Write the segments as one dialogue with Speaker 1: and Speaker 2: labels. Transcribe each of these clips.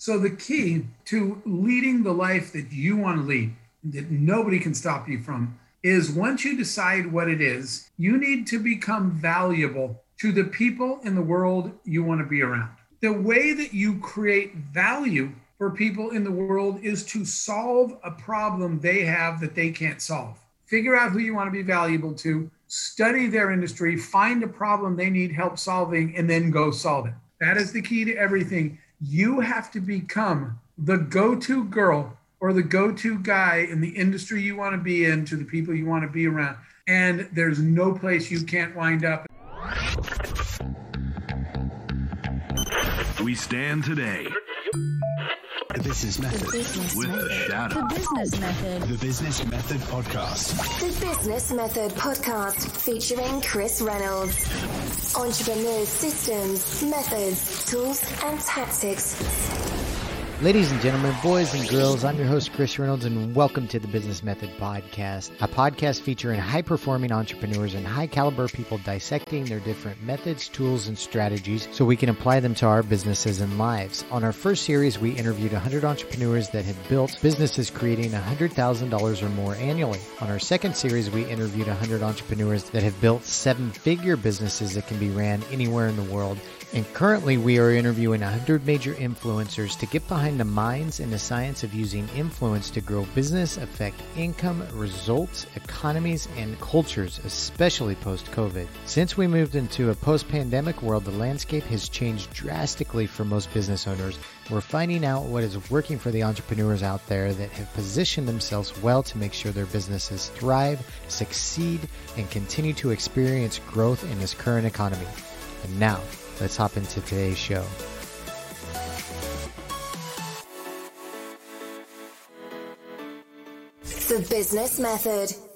Speaker 1: So, the key to leading the life that you want to lead, that nobody can stop you from, is once you decide what it is, you need to become valuable to the people in the world you want to be around. The way that you create value for people in the world is to solve a problem they have that they can't solve. Figure out who you want to be valuable to, study their industry, find a problem they need help solving, and then go solve it. That is the key to everything. You have to become the go to girl or the go to guy in the industry you want to be in to the people you want to be around. And there's no place you can't wind up.
Speaker 2: We stand today.
Speaker 3: The Business Method.
Speaker 4: The Business
Speaker 2: With
Speaker 4: Method.
Speaker 2: the shadow.
Speaker 4: The Business Method.
Speaker 3: The Business Method Podcast.
Speaker 5: The Business Method Podcast featuring Chris Reynolds. Entrepreneurs' systems, methods, tools, and tactics.
Speaker 6: Ladies and gentlemen, boys and girls, I'm your host, Chris Reynolds, and welcome to the Business Method Podcast, a podcast featuring high performing entrepreneurs and high caliber people dissecting their different methods, tools, and strategies so we can apply them to our businesses and lives. On our first series, we interviewed 100 entrepreneurs that had built businesses creating $100,000 or more annually. On our second series, we interviewed 100 entrepreneurs that have built seven figure businesses that can be ran anywhere in the world. And currently, we are interviewing 100 major influencers to get behind the minds and the science of using influence to grow business, affect income, results, economies, and cultures, especially post COVID. Since we moved into a post pandemic world, the landscape has changed drastically for most business owners. We're finding out what is working for the entrepreneurs out there that have positioned themselves well to make sure their businesses thrive, succeed, and continue to experience growth in this current economy. And now, let's hop into today's show.
Speaker 5: The Business Method.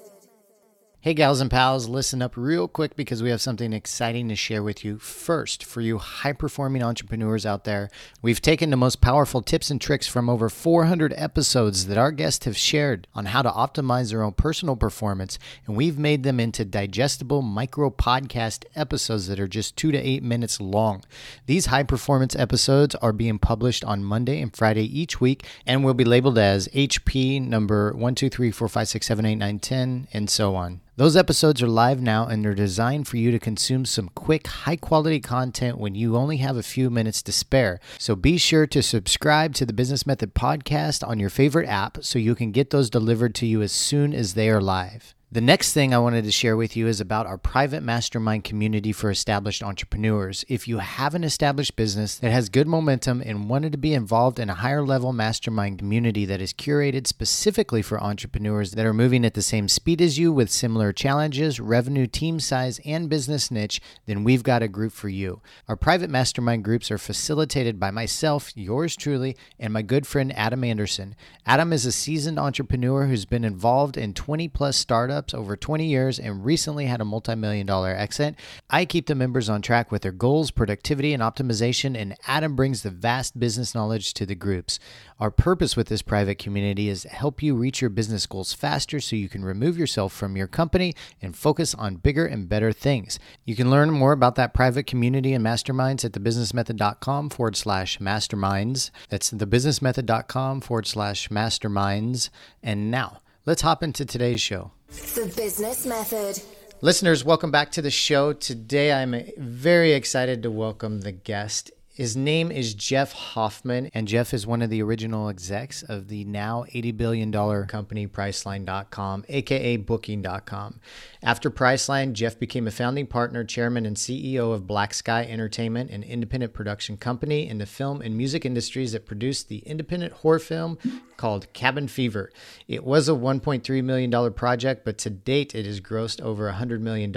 Speaker 6: Hey, gals and pals, listen up real quick because we have something exciting to share with you. First, for you high performing entrepreneurs out there, we've taken the most powerful tips and tricks from over 400 episodes that our guests have shared on how to optimize their own personal performance, and we've made them into digestible micro podcast episodes that are just two to eight minutes long. These high performance episodes are being published on Monday and Friday each week and will be labeled as HP number 1, 2, 3, 4, 5, 6, 7, 8, 9, 10, and so on. Those episodes are live now and they're designed for you to consume some quick, high quality content when you only have a few minutes to spare. So be sure to subscribe to the Business Method podcast on your favorite app so you can get those delivered to you as soon as they are live. The next thing I wanted to share with you is about our private mastermind community for established entrepreneurs. If you have an established business that has good momentum and wanted to be involved in a higher level mastermind community that is curated specifically for entrepreneurs that are moving at the same speed as you with similar challenges, revenue, team size, and business niche, then we've got a group for you. Our private mastermind groups are facilitated by myself, yours truly, and my good friend Adam Anderson. Adam is a seasoned entrepreneur who's been involved in 20 plus startups over 20 years and recently had a multi million dollar exit. I keep the members on track with their goals, productivity, and optimization, and Adam brings the vast business knowledge to the groups. Our purpose with this private community is to help you reach your business goals faster so you can remove yourself from your company and focus on bigger and better things. You can learn more about that private community and masterminds at thebusinessmethod.com forward slash masterminds. That's thebusinessmethod.com forward slash masterminds. And now, let's hop into today's show.
Speaker 5: The Business Method.
Speaker 6: Listeners, welcome back to the show. Today I'm very excited to welcome the guest. His name is Jeff Hoffman, and Jeff is one of the original execs of the now $80 billion company Priceline.com, aka Booking.com. After Priceline, Jeff became a founding partner, chairman, and CEO of Black Sky Entertainment, an independent production company in the film and music industries that produced the independent horror film called Cabin Fever. It was a $1.3 million project, but to date it has grossed over $100 million.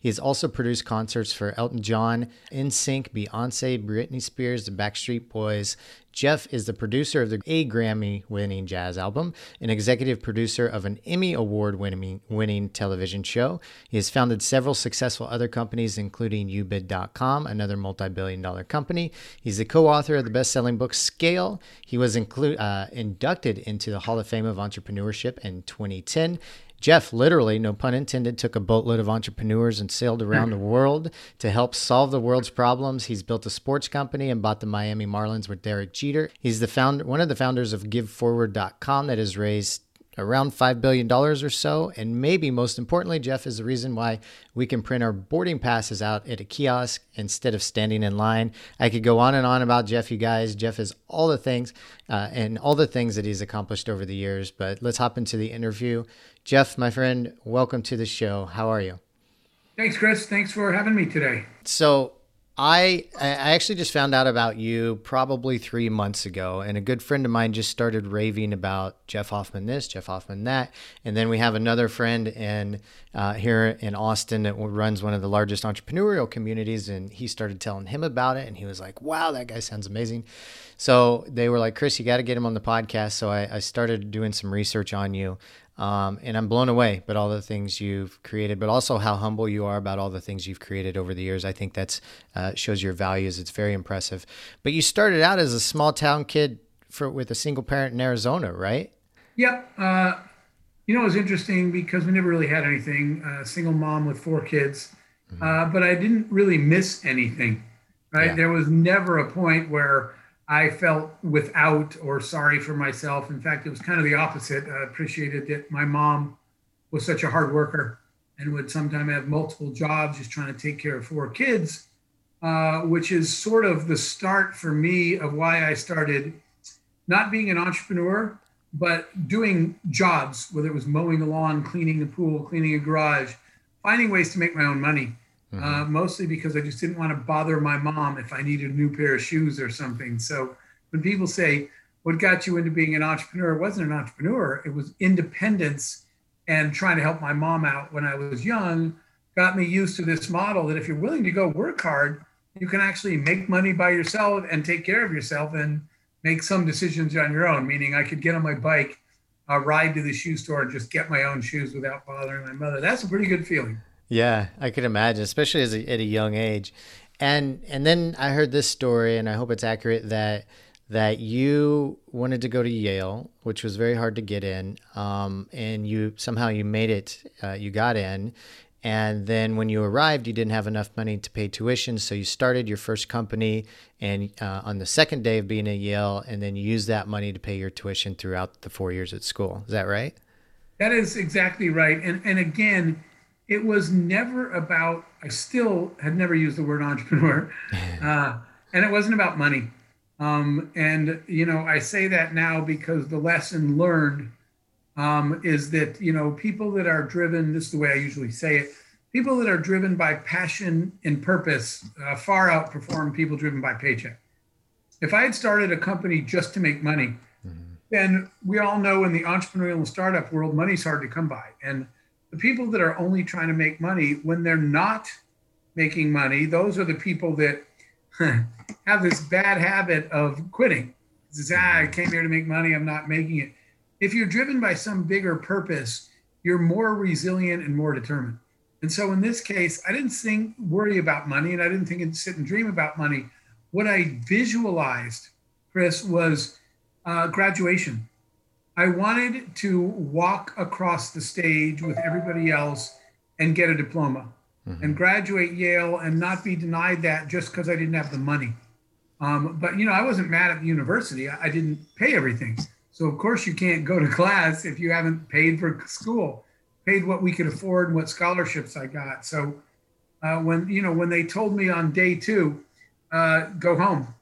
Speaker 6: He has also produced concerts for Elton John, NSYNC, Beyonce, Britney Spears, the Backstreet Boys. Jeff is the producer of the A Grammy winning jazz album, an executive producer of an Emmy Award winning, winning television show. He has founded several successful other companies, including ubid.com, another multi billion dollar company. He's the co author of the best selling book Scale. He was inclu- uh, inducted into the Hall of Fame of Entrepreneurship in 2010. Jeff, literally, no pun intended, took a boatload of entrepreneurs and sailed around the world to help solve the world's problems. He's built a sports company and bought the Miami Marlins with Derek Jeter. He's the founder, one of the founders of GiveForward.com that has raised around $5 billion or so. And maybe most importantly, Jeff is the reason why we can print our boarding passes out at a kiosk instead of standing in line. I could go on and on about Jeff, you guys. Jeff is all the things uh, and all the things that he's accomplished over the years. But let's hop into the interview. Jeff, my friend, welcome to the show. How are you?
Speaker 1: Thanks, Chris. Thanks for having me today.
Speaker 6: So, I I actually just found out about you probably three months ago, and a good friend of mine just started raving about Jeff Hoffman this, Jeff Hoffman that, and then we have another friend in uh, here in Austin that runs one of the largest entrepreneurial communities, and he started telling him about it, and he was like, "Wow, that guy sounds amazing." So they were like, "Chris, you got to get him on the podcast." So I, I started doing some research on you. Um, and I'm blown away by all the things you've created, but also how humble you are about all the things you've created over the years. I think that uh, shows your values. It's very impressive. But you started out as a small town kid for with a single parent in Arizona, right?
Speaker 1: Yep. Uh, you know, it was interesting because we never really had anything. Uh, single mom with four kids, mm-hmm. Uh, but I didn't really miss anything. Right? Yeah. There was never a point where I felt without or sorry for myself. In fact, it was kind of the opposite. I appreciated that my mom was such a hard worker and would sometimes have multiple jobs just trying to take care of four kids, uh, which is sort of the start for me of why I started not being an entrepreneur, but doing jobs, whether it was mowing the lawn, cleaning the pool, cleaning a garage, finding ways to make my own money mm-hmm. uh, mostly because I just didn't want to bother my mom if I needed a new pair of shoes or something. So when people say, what got you into being an entrepreneur? It wasn't an entrepreneur, it was independence and trying to help my mom out when I was young got me used to this model that if you're willing to go work hard, you can actually make money by yourself and take care of yourself and make some decisions on your own. Meaning, I could get on my bike, uh, ride to the shoe store, and just get my own shoes without bothering my mother. That's a pretty good feeling.
Speaker 6: Yeah, I could imagine, especially as a, at a young age. And and then I heard this story, and I hope it's accurate that that you wanted to go to Yale, which was very hard to get in, um, and you somehow you made it, uh, you got in, and then when you arrived, you didn't have enough money to pay tuition, so you started your first company, and uh, on the second day of being at Yale, and then you used that money to pay your tuition throughout the four years at school. Is that right?
Speaker 1: That is exactly right, and and again it was never about i still had never used the word entrepreneur uh, and it wasn't about money. Um, and you know i say that now because the lesson learned um, is that you know people that are driven this is the way i usually say it people that are driven by passion and purpose uh, far outperform people driven by paycheck. If i had started a company just to make money mm-hmm. then we all know in the entrepreneurial and startup world money's hard to come by. And the people that are only trying to make money when they're not making money, those are the people that have this bad habit of quitting. It's, ah, I came here to make money, I'm not making it. If you're driven by some bigger purpose, you're more resilient and more determined. And so in this case, I didn't think worry about money and I didn't think and sit and dream about money. What I visualized, Chris, was uh, graduation. I wanted to walk across the stage with everybody else and get a diploma mm-hmm. and graduate Yale and not be denied that just because I didn't have the money. Um, but you know, I wasn't mad at the university. I, I didn't pay everything. So of course you can't go to class if you haven't paid for school, paid what we could afford and what scholarships I got. So uh, when you know when they told me on day two, uh, go home,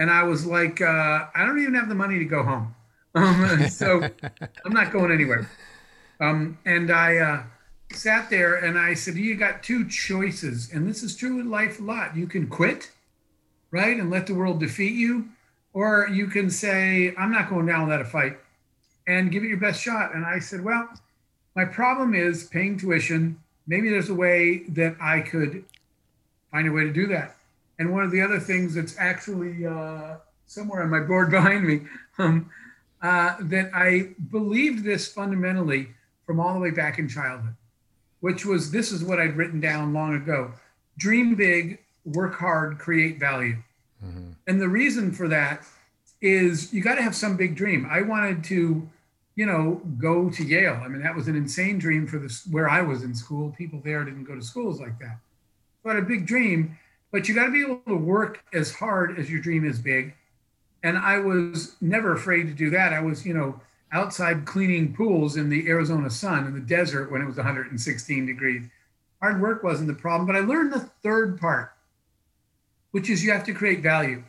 Speaker 1: and I was like, uh, I don't even have the money to go home. Um, so I'm not going anywhere. Um, and I uh, sat there and I said, You got two choices. And this is true in life a lot. You can quit, right? And let the world defeat you. Or you can say, I'm not going down without a fight and give it your best shot. And I said, Well, my problem is paying tuition. Maybe there's a way that I could find a way to do that. And one of the other things that's actually uh, somewhere on my board behind me um, uh, that I believed this fundamentally from all the way back in childhood, which was this is what I'd written down long ago dream big, work hard, create value. Mm-hmm. And the reason for that is you got to have some big dream. I wanted to you know, go to Yale. I mean, that was an insane dream for this where I was in school. People there didn't go to schools like that. But a big dream, but you got to be able to work as hard as your dream is big. And I was never afraid to do that. I was, you know, outside cleaning pools in the Arizona sun in the desert when it was 116 degrees. Hard work wasn't the problem, but I learned the third part, which is you have to create value.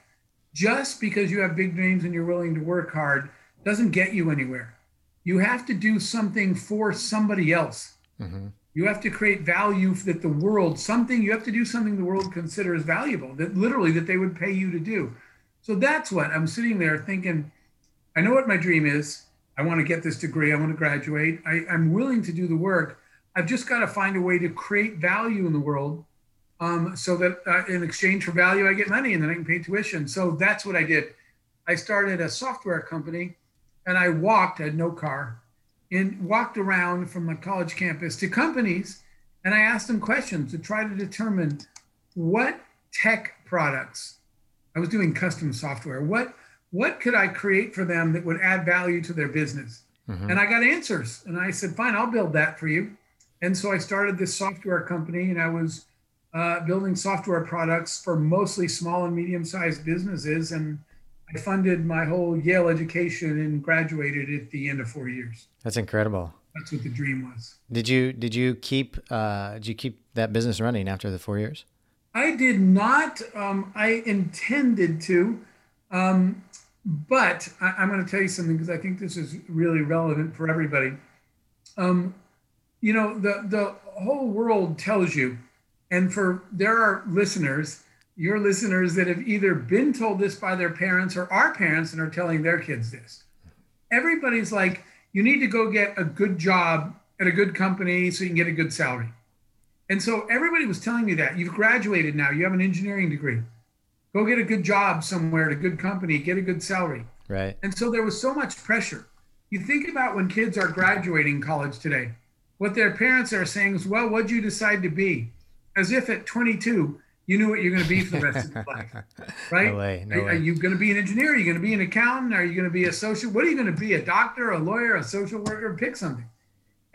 Speaker 1: Just because you have big dreams and you're willing to work hard doesn't get you anywhere. You have to do something for somebody else. Mm-hmm. You have to create value that the world, something, you have to do something the world considers valuable, that literally that they would pay you to do. So that's what I'm sitting there thinking, I know what my dream is. I want to get this degree. I want to graduate. I, I'm willing to do the work. I've just got to find a way to create value in the world um, so that uh, in exchange for value, I get money and then I can pay tuition. So that's what I did. I started a software company and I walked, I had no car, and walked around from the college campus to companies and I asked them questions to try to determine what tech products I was doing custom software. What what could I create for them that would add value to their business? Mm-hmm. And I got answers. And I said, fine, I'll build that for you. And so I started this software company and I was uh, building software products for mostly small and medium sized businesses. And I funded my whole Yale education and graduated at the end of four years.
Speaker 6: That's incredible.
Speaker 1: That's what the dream was.
Speaker 6: Did you did you keep uh, did you keep that business running after the four years?
Speaker 1: I did not. Um, I intended to, um, but I, am going to tell you something because I think this is really relevant for everybody. Um, you know, the the whole world tells you, and for there are listeners, your listeners that have either been told this by their parents or our parents and are telling their kids this. Everybody's like, you need to go get a good job at a good company so you can get a good salary and so everybody was telling me that you've graduated now, you have an engineering degree. Go get a good job somewhere at a good company, get a good salary.
Speaker 6: Right.
Speaker 1: And so there was so much pressure. You think about when kids are graduating college today, what their parents are saying is, well, what'd you decide to be? As if at 22, you knew what you're going to be for the rest of your life, right?
Speaker 6: No way, no
Speaker 1: are,
Speaker 6: way.
Speaker 1: are, you going to be an engineer? Are you going to be an accountant? Are you going to be a social? What are you going to be? A doctor, a lawyer, a social worker? Pick something.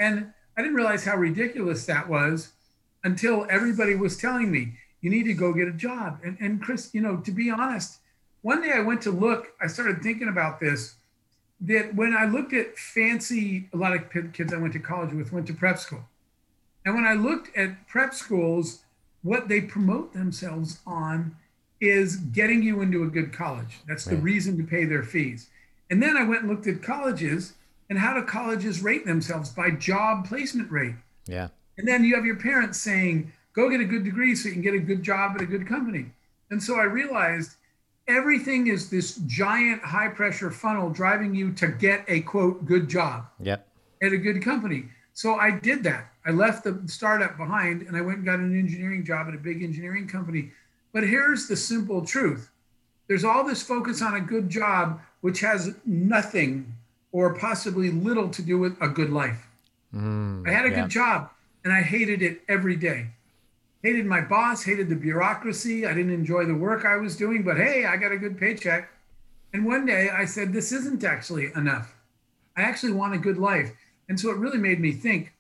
Speaker 1: And I didn't realize how ridiculous that was until everybody was telling me, you need to go get a job. And, and Chris, you know, to be honest, one day I went to look, I started thinking about this, that when I looked at fancy, a lot of kids I went to college with went to prep school. And when I looked at prep schools, what they promote themselves on is getting you into a good college. That's right. the reason to pay their fees. And then I went and looked at colleges and how do colleges rate themselves by job placement rate?
Speaker 6: Yeah.
Speaker 1: And then you have your parents saying, go get a good degree so you can get a good job at a good company. And so I realized everything is this giant high pressure funnel driving you to get a quote good job
Speaker 6: yep.
Speaker 1: at a good company. So I did that. I left the startup behind and I went and got an engineering job at a big engineering company. But here's the simple truth there's all this focus on a good job, which has nothing or possibly little to do with a good life. Mm, I had a yeah. good job and I hated it every day. Hated my boss, hated the bureaucracy. I didn't enjoy the work I was doing, but hey, I got a good paycheck. And one day I said, this isn't actually enough. I actually want a good life. And so it really made me think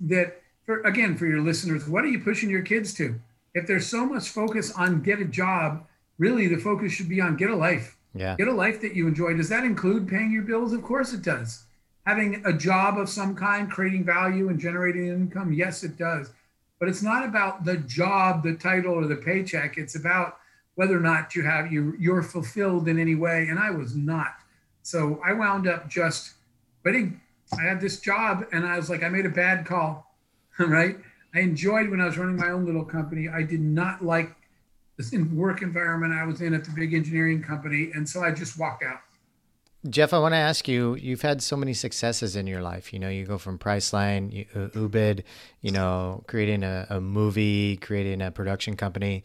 Speaker 1: that, for, again, for your listeners, what are you pushing your kids to? If there's so much focus on get a job, really the focus should be on get a life.
Speaker 6: Yeah.
Speaker 1: Get a life that you enjoy. Does that include paying your bills? Of course it does having a job of some kind, creating value and generating income? Yes, it does. But it's not about the job, the title, or the paycheck. It's about whether or not you have you you're fulfilled in any way. And I was not. So I wound up just quitting. I had this job and I was like, I made a bad call. right? I enjoyed when I was running my own little company. I did not like the work environment I was in at the big engineering company. And so I just walked out.
Speaker 6: Jeff, I want to ask you, you've had so many successes in your life. You know, you go from Priceline, Ubid, you know, creating a, a movie, creating a production company.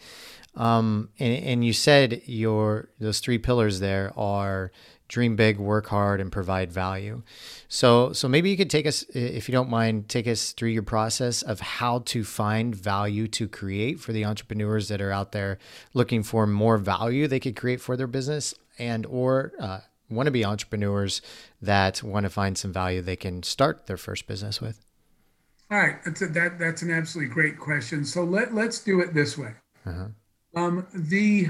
Speaker 6: Um, and, and you said your, those three pillars there are dream big, work hard, and provide value. So, so maybe you could take us, if you don't mind, take us through your process of how to find value to create for the entrepreneurs that are out there looking for more value they could create for their business and or uh, wannabe entrepreneurs that want to find some value they can start their first business with?
Speaker 1: All right, that's a, that that's an absolutely great question. So let let's do it this way.
Speaker 6: Uh-huh.
Speaker 1: Um, the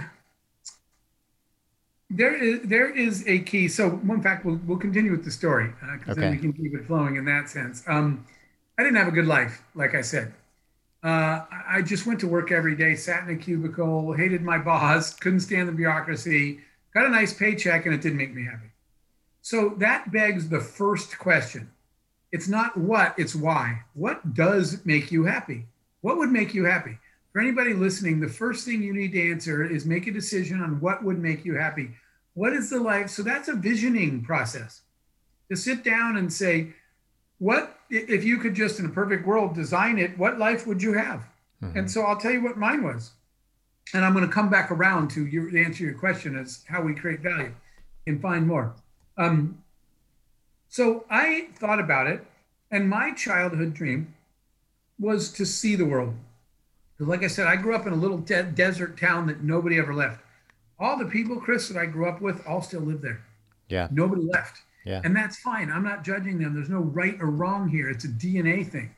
Speaker 1: there is there is a key. So, one fact, we'll we'll continue with the story because then
Speaker 6: Okay.
Speaker 1: we can keep it flowing in that sense. Um, I didn't have a good life, like I said. Uh, I just went to work every day, sat in a cubicle, hated my boss, couldn't stand the bureaucracy, got a nice paycheck, and it didn't make me happy. So that begs the first question. It's not what, it's why. What does make you happy? What would make you happy? For anybody listening, the first thing you need to answer is make a decision on what would make you happy. What is the life? So that's a visioning process. To sit down and say, what if you could just in a perfect world design it, what life would you have? Mm-hmm. And so I'll tell you what mine was. And I'm going to come back around to your answer your question as how we create value and find more. Um, so I thought about it, and my childhood dream was to see the world. Like I said, I grew up in a little de- desert town that nobody ever left. All the people, Chris, that I grew up with, all still live there.
Speaker 6: Yeah.
Speaker 1: Nobody left.
Speaker 6: Yeah.
Speaker 1: And that's fine. I'm not judging them. There's no right or wrong here. It's a DNA thing.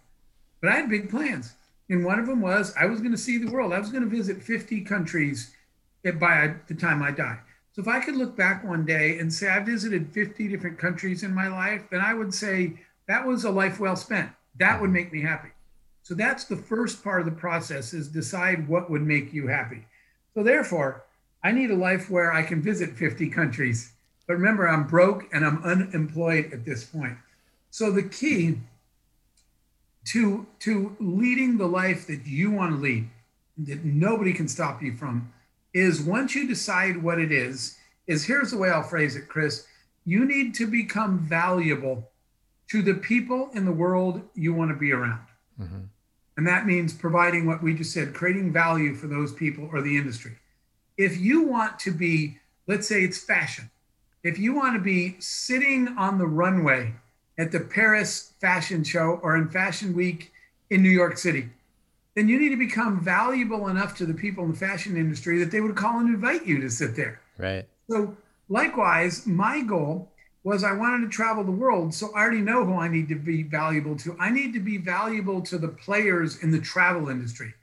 Speaker 1: But I had big plans. And one of them was I was going to see the world. I was going to visit 50 countries by the time I die. So if I could look back one day and say I visited 50 different countries in my life, then I would say that was a life well spent. That would make me happy. So that's the first part of the process is decide what would make you happy. So therefore, I need a life where I can visit 50 countries. But remember, I'm broke and I'm unemployed at this point. So the key to to leading the life that you want to lead, that nobody can stop you from, is once you decide what it is, is here's the way I'll phrase it, Chris. You need to become valuable to the people in the world you want to be around. Mm-hmm. And that means providing what we just said, creating value for those people or the industry. If you want to be, let's say it's fashion, if you want to be sitting on the runway at the Paris Fashion Show or in Fashion Week in New York City, then you need to become valuable enough to the people in the fashion industry that they would call and invite you to sit there.
Speaker 6: Right.
Speaker 1: So, likewise, my goal was I wanted to travel the world. So, I already know who I need to be valuable to. I need to be valuable to the players in the travel industry,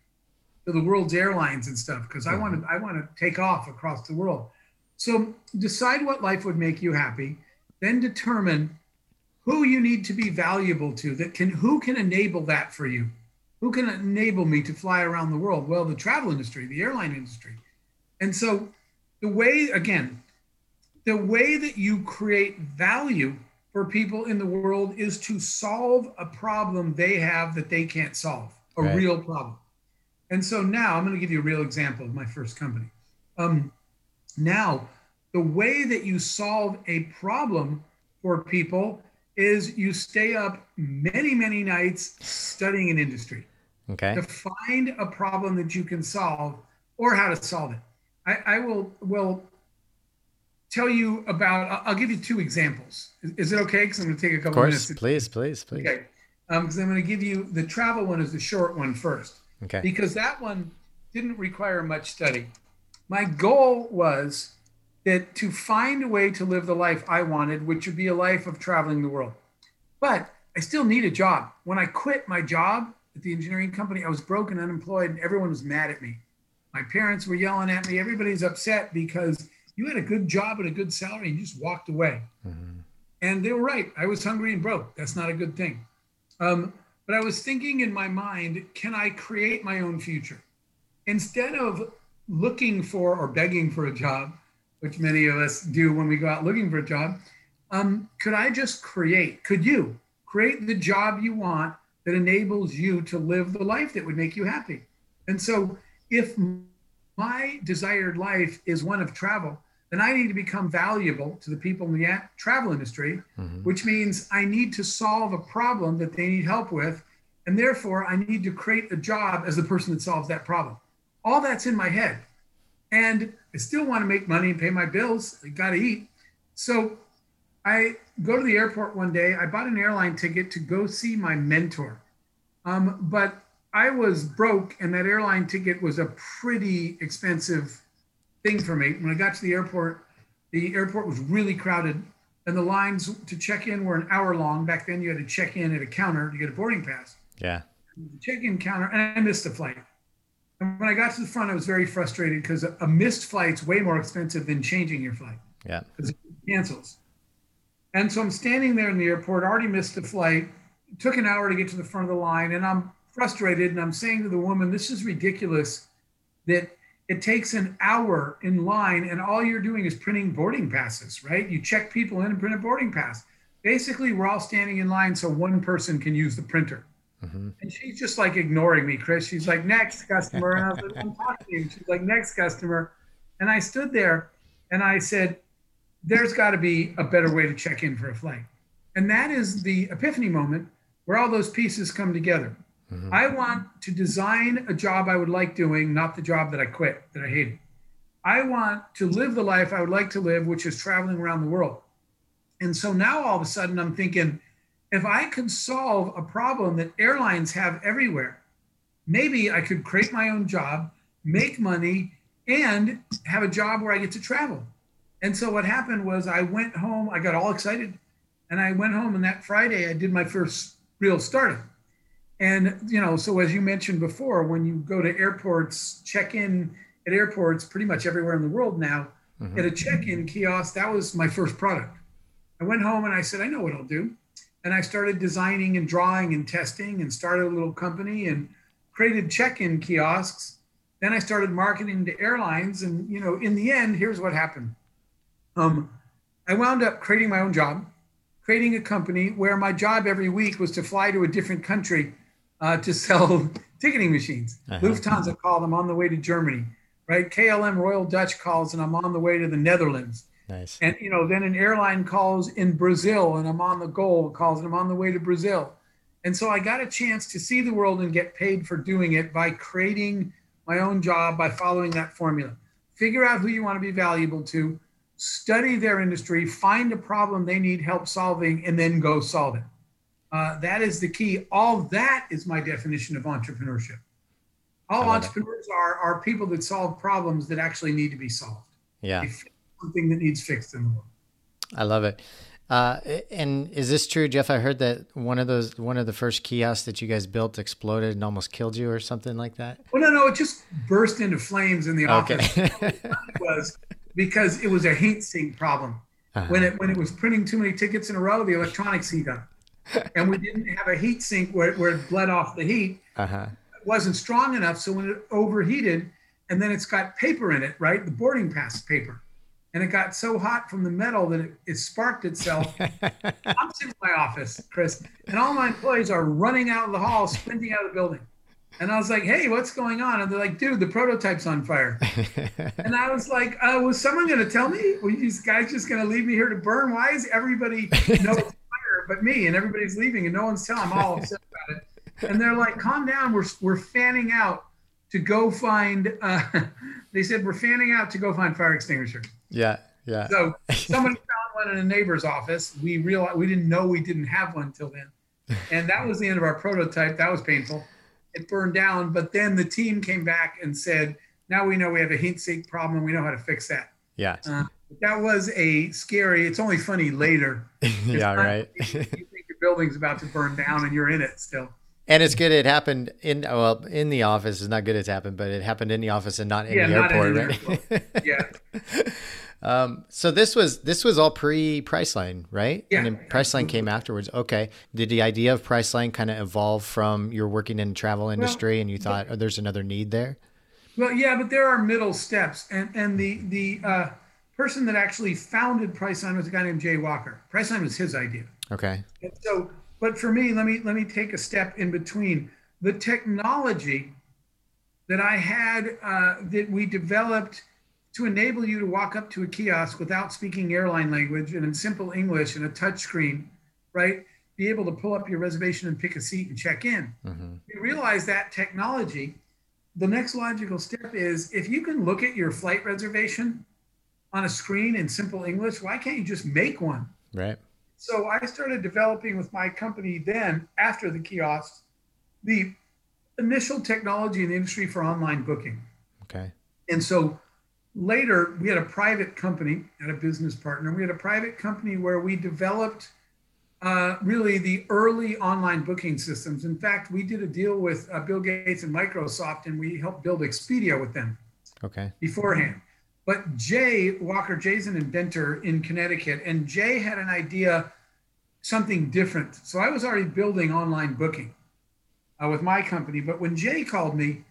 Speaker 1: to the world's airlines and stuff, because I mm-hmm. want to I want to take off across the world. So, decide what life would make you happy, then determine who you need to be valuable to that can who can enable that for you? Who can enable me to fly around the world? Well the travel industry the airline industry. And so the way again the way that you create value for people in the world is to solve a problem they have that they can't solve a
Speaker 6: Right.
Speaker 1: real problem. And so now i'm going to give you a real example of my first company. Um, now the way that you solve a problem for people is you stay up many many nights studying an industry
Speaker 6: Okay.
Speaker 1: to find a problem that you can solve or how to solve it. I, I will will tell you about. I'll- give you two examples. Is, is it okay? Because I'm going to take a
Speaker 6: Of
Speaker 1: couple minutes.
Speaker 6: course.
Speaker 1: to-
Speaker 6: Please, please, please.
Speaker 1: Okay. Um, because I'm going to give you the travel one is the short one first
Speaker 6: Okay.
Speaker 1: because that one didn't require much study. My goal was that to find a way to live the life I wanted, which would be a life of traveling the world. But I still need a job. When I quit my job at the engineering company, I was broken, unemployed, and everyone was mad at me. My parents were yelling at me. Everybody's upset because you had a good job and a good salary and you just walked away. And they were right. I was hungry and broke. That's not a good thing. Um, but I was thinking in my mind, can I create my own future? Instead of looking for or begging for a job, which many of us do when we go out looking for a job, um, could I just create? Could you create the job you want that enables you to live the life that would make you happy? And so, if my desired life is one of travel, then I need to become valuable to the people in the travel industry, which means I need to solve a problem that they need help with. And therefore, I need to create a job as the person that solves that problem. All that's in my head. And I still want to make money and pay my bills. I got to eat. So I go to the airport one day. I bought an airline ticket to go see my mentor. Um, but I was broke, and that airline ticket was a pretty expensive thing for me. When I got to the airport, The airport was really crowded, and the lines to check in were an hour long. Back then, you had to check in at a counter to get a boarding pass.
Speaker 6: Yeah.
Speaker 1: Check-in counter, and I missed the flight. And when I got to the front, I was very frustrated because a missed flight's way more expensive than changing your flight
Speaker 6: Yeah.
Speaker 1: because it cancels. And so I'm standing there in the airport, already missed the flight. It took an hour to get to the front of the line, and I'm frustrated. And I'm saying to the woman, "This is ridiculous. That it takes an hour in line, and all you're doing is printing boarding passes, right? You check people in and print a boarding pass. Basically, we're all standing in line so one person can use the printer." Mm-hmm. And she's just like ignoring me, Chris. She's like, next customer. And I was like, I'm talking to you. She's like, next customer. And I stood there and I said, there's got to be a better way to check in for a flight. And that is the epiphany moment where all those pieces come together. Mm-hmm. I want to design a job I would like doing, not the job that I quit, that I hated. I want to live the life I would like to live, which is traveling around the world. And so now all of a sudden I'm thinking, if I can solve a problem that airlines have everywhere, maybe I could create my own job, make money, and have a job where I get to travel. And so what happened was I went home, I got all excited, and I went home and that Friday I did my first real startup. And you know, so as you mentioned before, when you go to airports, check in at airports pretty much everywhere in the world now, mm-hmm. at a check-in kiosk, that was my first product. I went home and I said, I know what I'll do. And I started designing and drawing and testing and started a little company and created check-in kiosks. Then I started marketing to airlines. And you know, in the end, here's what happened. Um, I wound up creating my own job, creating a company where my job every week was to fly to a different country uh, to sell ticketing machines. Lufthansa called, I'm on the way to Germany, right? KLM Royal Dutch calls, and I'm on the way to the Netherlands.
Speaker 6: Nice.
Speaker 1: And you know, then an airline calls in Brazil, and I'm on the Gol calls, and I'm on the way to Brazil. And so I got a chance to see the world and get paid for doing it by creating my own job by following that formula. Figure out who you want to be valuable to, study their industry, find a problem they need help solving, and then go solve it. Uh, that is the key. All that is my definition of entrepreneurship. All
Speaker 6: it.
Speaker 1: entrepreneurs are are people that solve problems that actually need to be solved.
Speaker 6: Yeah.
Speaker 1: Fix something that needs fixed in the world.
Speaker 6: I love it. Uh, and is this true, Jeff? I heard that one of those, one of the first kiosks that you guys built exploded and almost killed you, or something like that.
Speaker 1: Well, no, no, it just burst into flames in the office.
Speaker 6: Okay.
Speaker 1: Was because it was a heat sink problem. When it when it was printing too many tickets in a row, the electronics heat up, and we didn't have a heat sink where, where it bled off the heat.
Speaker 6: uh huh.
Speaker 1: It wasn't strong enough, so when it overheated, and then it's got paper in it, right? The boarding pass paper. And it got so hot from the metal that it, it sparked itself. I'm sitting in my office, Chris, and all my employees are running out of the hall, sprinting out of the building. And I was like, hey, what's going on? And they're like, dude, the prototype's on fire. and I was like, uh, was someone going to tell me? Were these guys just going to leave me here to burn? Why is everybody know it's fire but me? And everybody's leaving and no one's telling. I'm all upset about it. And they're like, calm down. We're, we're fanning out to go find, uh, they said, we're fanning out to go find fire extinguishers.
Speaker 6: Yeah. Yeah.
Speaker 1: So somebody found one in a neighbor's office. We realized we didn't know we didn't have one until then. And that was the end of our prototype. That was painful. It burned down, but then the team came back and said, now we know we have a heat sink problem. We know how to fix that.
Speaker 6: Yeah.
Speaker 1: Uh, that was a scary, it's only funny later.
Speaker 6: yeah. Right.
Speaker 1: you think your building's about to burn down and you're in it still.
Speaker 6: And it's good. It happened in well in the office. It's not good. It's happened, but it happened in the office and not in
Speaker 1: Yeah,
Speaker 6: the airport, right?
Speaker 1: airport. Yeah.
Speaker 6: Um, so this was this was all pre Priceline, right?
Speaker 1: Yeah.
Speaker 6: And then Priceline came afterwards. Okay. Did the idea of Priceline kind of evolve from you're working in the travel industry and you thought, oh, there's another need there?
Speaker 1: Well, yeah, but there are middle steps, and and the the uh, person that actually founded Priceline was a guy named Jay Walker. Priceline was his idea.
Speaker 6: Okay.
Speaker 1: And so, but for me, let me let me take a step in between. The technology that I had uh, that we developed to enable you to walk up to a kiosk without speaking airline language and in simple English and a touch screen, right? Be able to pull up your reservation and pick a seat and check in. Mm-hmm. You realize that technology. The next logical step is if you can look at your flight reservation on a screen in simple English, why can't you just make one?
Speaker 6: Right.
Speaker 1: So I started developing with my company then, after the kiosks, the initial technology in the industry for online booking.
Speaker 6: Okay.
Speaker 1: And so later, we had a private company, had a business partner. We had a private company where we developed uh, really the early online booking systems. In fact, we did a deal with uh, Bill Gates and Microsoft, and we helped build Expedia with them
Speaker 6: Okay.
Speaker 1: beforehand. But Jay Walker, Jay's an inventor in Connecticut, and Jay had an idea, something different. So I was already building online booking uh, with my company. But when Jay called me,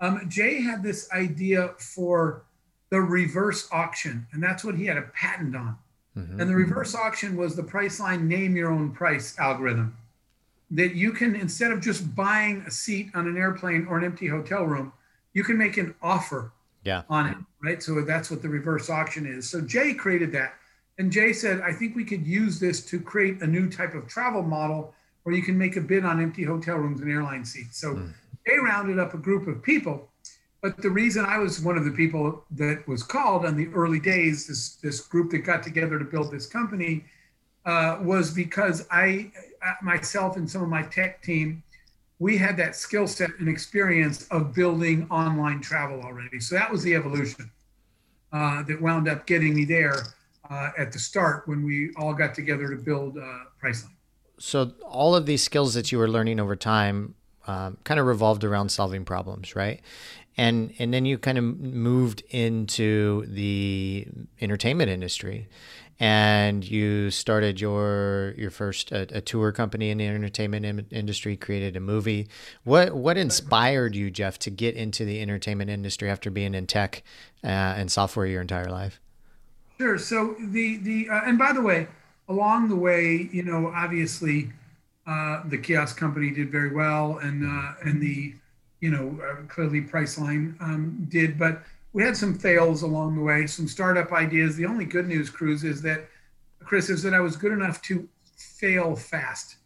Speaker 1: um, Jay had this idea for the reverse auction, and that's what he had a patent on.
Speaker 6: Mhm.
Speaker 1: And the reverse auction was the Priceline name your own price algorithm that you can, instead of just buying a seat on an airplane or an empty hotel room, you can make an offer
Speaker 6: Yeah.
Speaker 1: on it, right? So that's what the reverse auction is. So Jay created that. And Jay said, I think we could use this to create a new type of travel model where you can make a bid on empty hotel rooms and airline seats. So Jay rounded up a group of people. But the reason I was one of the people that was called on the early days, this, this group that got together to build this company, uh, was because I, uh, myself and some of my tech team, we had that skill set and experience of building online travel already. So that was the evolution uh, that wound up getting me there uh, at the start when we all got together to build uh, Priceline.
Speaker 6: So all of these skills that you were learning over time um, kind of revolved around solving problems, right? And and then you kind of moved into the entertainment industry, and you started your your first a, a tour company in the entertainment in- industry, created a movie. What what inspired you, Jeff, to get into the entertainment industry after being in tech uh, and software your entire life?
Speaker 1: Sure. So the the uh, and by the way, along the way, you know, obviously, uh, the kiosk company did very well, and uh, and the, you know, uh, clearly Priceline um, did, but we had some fails along the way, some startup ideas. The only good news, Cruz, is that Chris is that I was good enough to fail fast.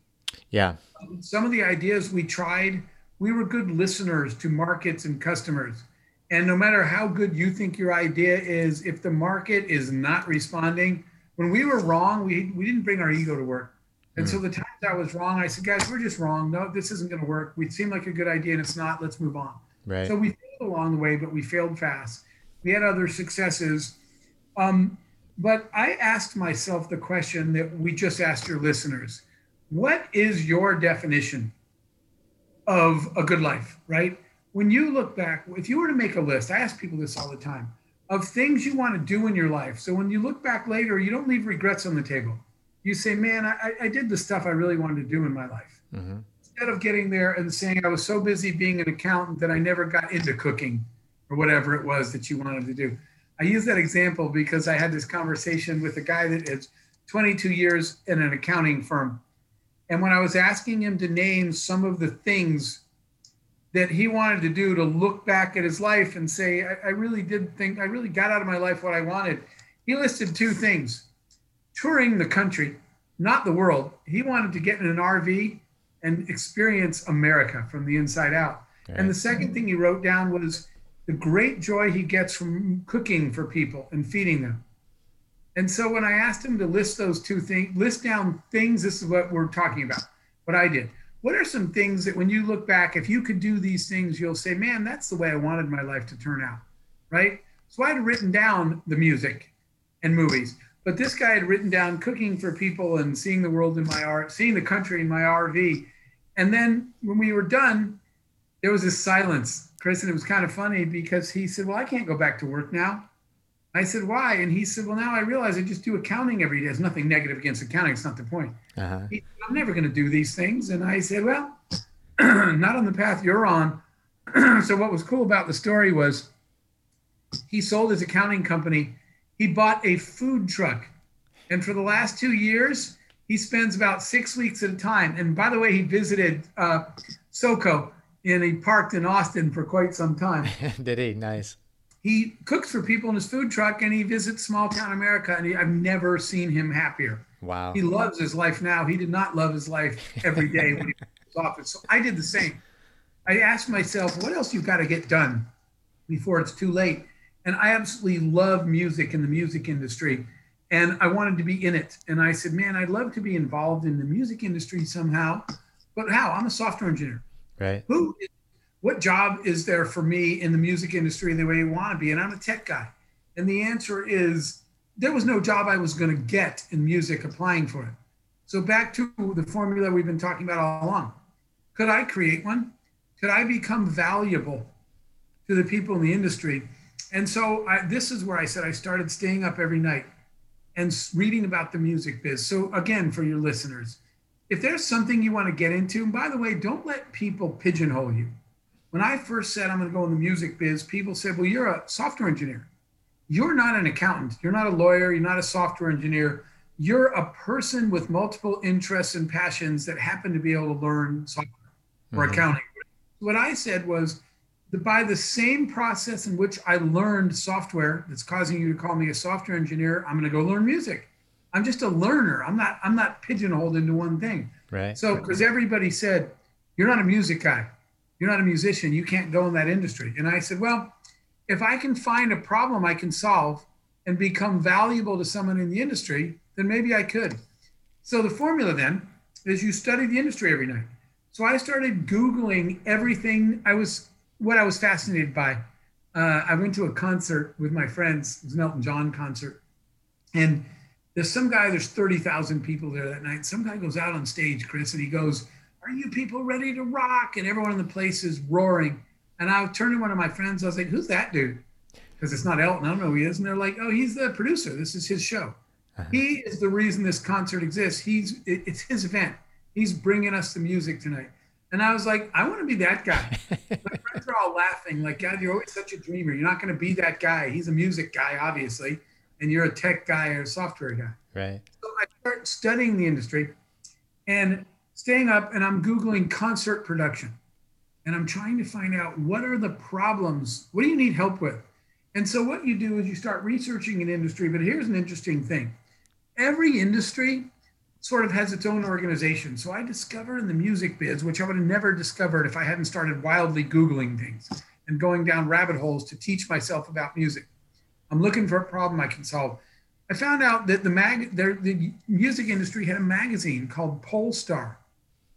Speaker 6: Yeah.
Speaker 1: Some of the ideas we tried, we were good listeners to markets and customers. And no matter how good you think your idea is, if the market is not responding, when we were wrong, we, we didn't bring our ego to work. And so the times I was wrong, I said, guys, we're just wrong. No, this isn't going to work. We seem like a good idea and it's not. Let's move on.
Speaker 6: Right.
Speaker 1: So we failed along the way, but we failed fast. We had other successes. Um, but I asked myself the question that we just asked your listeners What is your definition of a good life, right? When you look back, if you were to make a list, I ask people this all the time of things you want to do in your life. So when you look back later, you don't leave regrets on the table. You say, man, I, I did the stuff I really wanted to do in my life
Speaker 6: hmm
Speaker 1: instead of getting there and saying I was so busy being an accountant that I never got into cooking or whatever it was that you wanted to do. I use that example because I had this conversation with a guy that is 22 years in an accounting firm. And when I was asking him to name some of the things that he wanted to do to look back at his life and say, I, I really did think, I really got out of my life what I wanted, he listed two things touring the country, not the world. He wanted to get in an RV and experience America from the inside out. And the second thing he wrote down was the great joy he gets from cooking for people and feeding them. And so when I asked him to list those two things, list down things, this is what we're talking about, what I did. What are some things that when you look back, if you could do these things, you'll say, man, that's the way I wanted my life to turn out, right? So I had written down the music and movies, but this guy had written down cooking for people and seeing the world in my art, seeing the country in my RV. And then when we were done, there was this silence, Chris, and it was kind of funny because he said, Well, I can't go back to work now. I said, Why? And he said, Well, now I realize I just do accounting every day. There's nothing negative against accounting, it's not the point.
Speaker 6: Uh-huh.
Speaker 1: He said, I'm never going to do these things. And I said, Well, not on the path you're on. so, what was cool about the story was he sold his accounting company, he bought a food truck. And for the last two years, he spends about six weeks at a time. And by the way, he visited uh, SoCo and he parked in Austin for quite some time.
Speaker 6: Did he? Nice.
Speaker 1: He cooks for people in his food truck and he visits small town America. And he, I've never seen him happier.
Speaker 6: Wow.
Speaker 1: He loves his life now. He did not love his life every day when he was in his office. So I did the same. I asked myself, what else you've got to get done before it's too late? And I absolutely love music and the music industry. And I wanted to be in it. And I said, man, I'd love to be involved in the music industry somehow. But how? I'm a software engineer.
Speaker 6: Right.
Speaker 1: Who, what job is there for me in the music industry the way you want to be? And I'm a tech guy. And the answer is there was no job I was going to get in music applying for it. So back to the formula we've been talking about all along. Could I create one? Could I become valuable to the people in the industry? And so I, this is where I said I started staying up every night and reading about the music biz. So again, for your listeners, if there's something you want to get into, and by the way, don't let people pigeonhole you. When I first said I'm going to go in the music biz, people said, "Well, you're a software engineer. You're not an accountant. You're not a lawyer. You're not a software engineer. You're a person with multiple interests and passions that happen to be able to learn software or mm-hmm. accounting." What I said was, that by the same process in which I learned software that's causing you to call me a software engineer, I'm going to go learn music. I'm just a learner. I'm not I'm not pigeonholed into one thing.
Speaker 6: Right.
Speaker 1: So because everybody said, You're not a music guy, you're not a musician, you can't go in that industry. And I said, Well, if I can find a problem I can solve and become valuable to someone in the industry, then maybe I could. So the formula then is you study the industry every night. So I started Googling everything I was what I was fascinated by. Uh, I went to a concert with my friends, it was an Elton John concert. And there's some guy, there's 30,000 people there that night. Some guy goes out on stage, Chris, and he goes, Are you people ready to rock? And everyone in the place is roaring. And I turned to one of my friends, I was like, Who's that dude? Because it's not Elton, I don't know who he is. And they're like, Oh, he's the producer. This is his show. Uh-huh. He is the reason this concert exists. He's it's his event. He's bringing us the music tonight. And I was like, I want to be that guy. my friends are all laughing, like, God, you're always such a dreamer. You're not going to be that guy. He's a music guy, obviously and you're a tech guy or a software guy.
Speaker 6: Right.
Speaker 1: So I start studying the industry and staying up and I'm Googling concert production. And I'm trying to find out what are the problems? What do you need help with? And so what you do is you start researching an industry, but here's an interesting thing. Every industry sort of has its own organization. So I discovered in the music biz, which I would have never discovered if I hadn't started wildly Googling things and going down rabbit holes to teach myself about music. I'm looking for a problem I can solve. I found out that the mag the music industry had a magazine called Pollstar.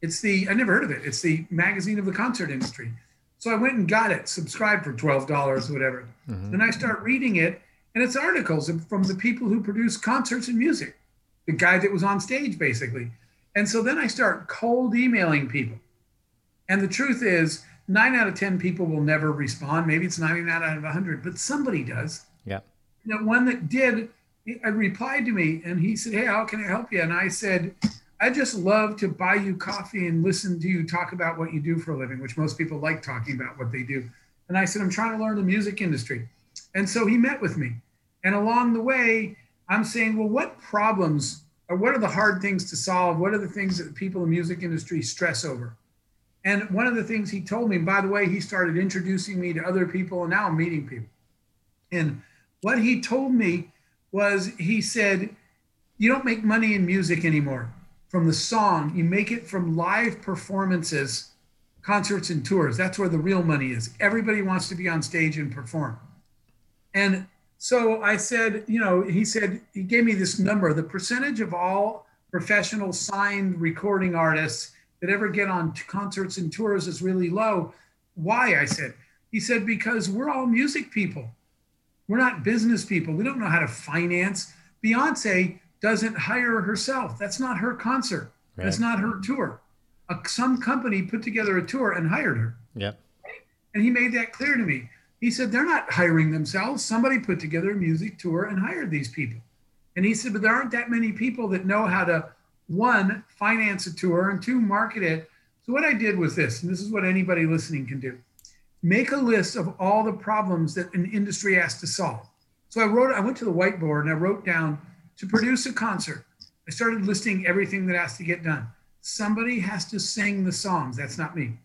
Speaker 1: It's the I never heard of it. It's the magazine of the concert industry. So I went and got it, subscribed for twelve dollars, or whatever. Mm-hmm. Then I start reading it, and it's articles from the people who produce concerts and music, the guy that was on stage basically. And so then I start cold emailing people. And the truth is, nine out of 10 people will never respond. Maybe it's 99 out of 100, but somebody does.
Speaker 6: Yeah.
Speaker 1: The one that did I uh, replied to me and he said, Hey, how can I help you? And I said, I just love to buy you coffee and listen to you talk about what you do for a living, which most people like talking about what they do. And I said, I'm trying to learn the music industry. And so he met with me. And along the way, I'm saying, well, what problems or what are the hard things to solve? What are the things that people in the music industry stress over? And one of the things he told me, by the way, he started introducing me to other people, and now I'm meeting people. And what he told me was he said, You don't make money in music anymore from the song, you make it from live performances, concerts, and tours. That's where the real money is. Everybody wants to be on stage and perform. And so I said, you know, he said, he gave me this number the percentage of all professional signed recording artists that ever get on concerts and tours is really low. Why? I said, he said, because we're all music people. We're not business people. We don't know how to finance. Beyonce doesn't hire herself. That's not her concert. Right. That's not her tour. Uh, some company put together a tour and hired her.
Speaker 6: Yep.
Speaker 1: And he made that clear to me. He said they're not hiring themselves. Somebody put together a music tour and hired these people. And he said, but there aren't that many people that know how to one finance a tour and two market it. So what I did was this, and this is what anybody listening can do make a list of all the problems that an industry has to solve. So I wrote, I went to the whiteboard and I wrote down to produce a concert. I started listing everything that has to get done. Somebody has to sing the songs. That's not me.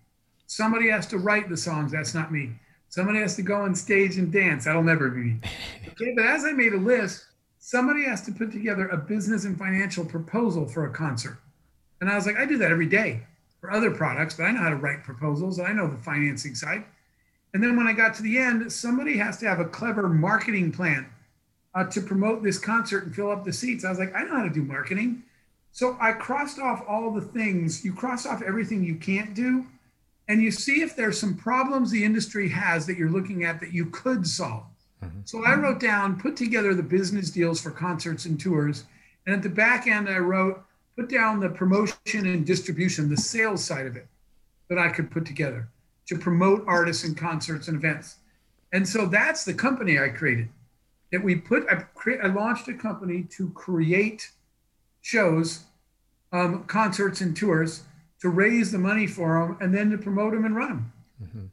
Speaker 1: Somebody has to write the songs. That's not me. Somebody has to go on stage and dance. That'll never be me. Okay, but as I made a list, somebody has to put together a business and financial proposal for a concert. And I was like, I do that every day for other products, but I know how to write proposals and I know the financing side. And then when I got to the end, somebody has to have a clever marketing plan uh, to promote this concert and fill up the seats. I was like, I know how to do marketing. So I crossed off all the things. You cross off everything you can't do, and you see if there's some problems the industry has that you're looking at that you could solve. So I wrote down, put together the business deals for concerts and tours. And at the back end, I wrote, put down the promotion and distribution, the sales side of it that I could put together to promote artists and concerts and events. And so that's the company I created. That we put, I, cre- I launched a company to create shows, um, concerts, and tours to raise the money for them, and then to promote them and run them.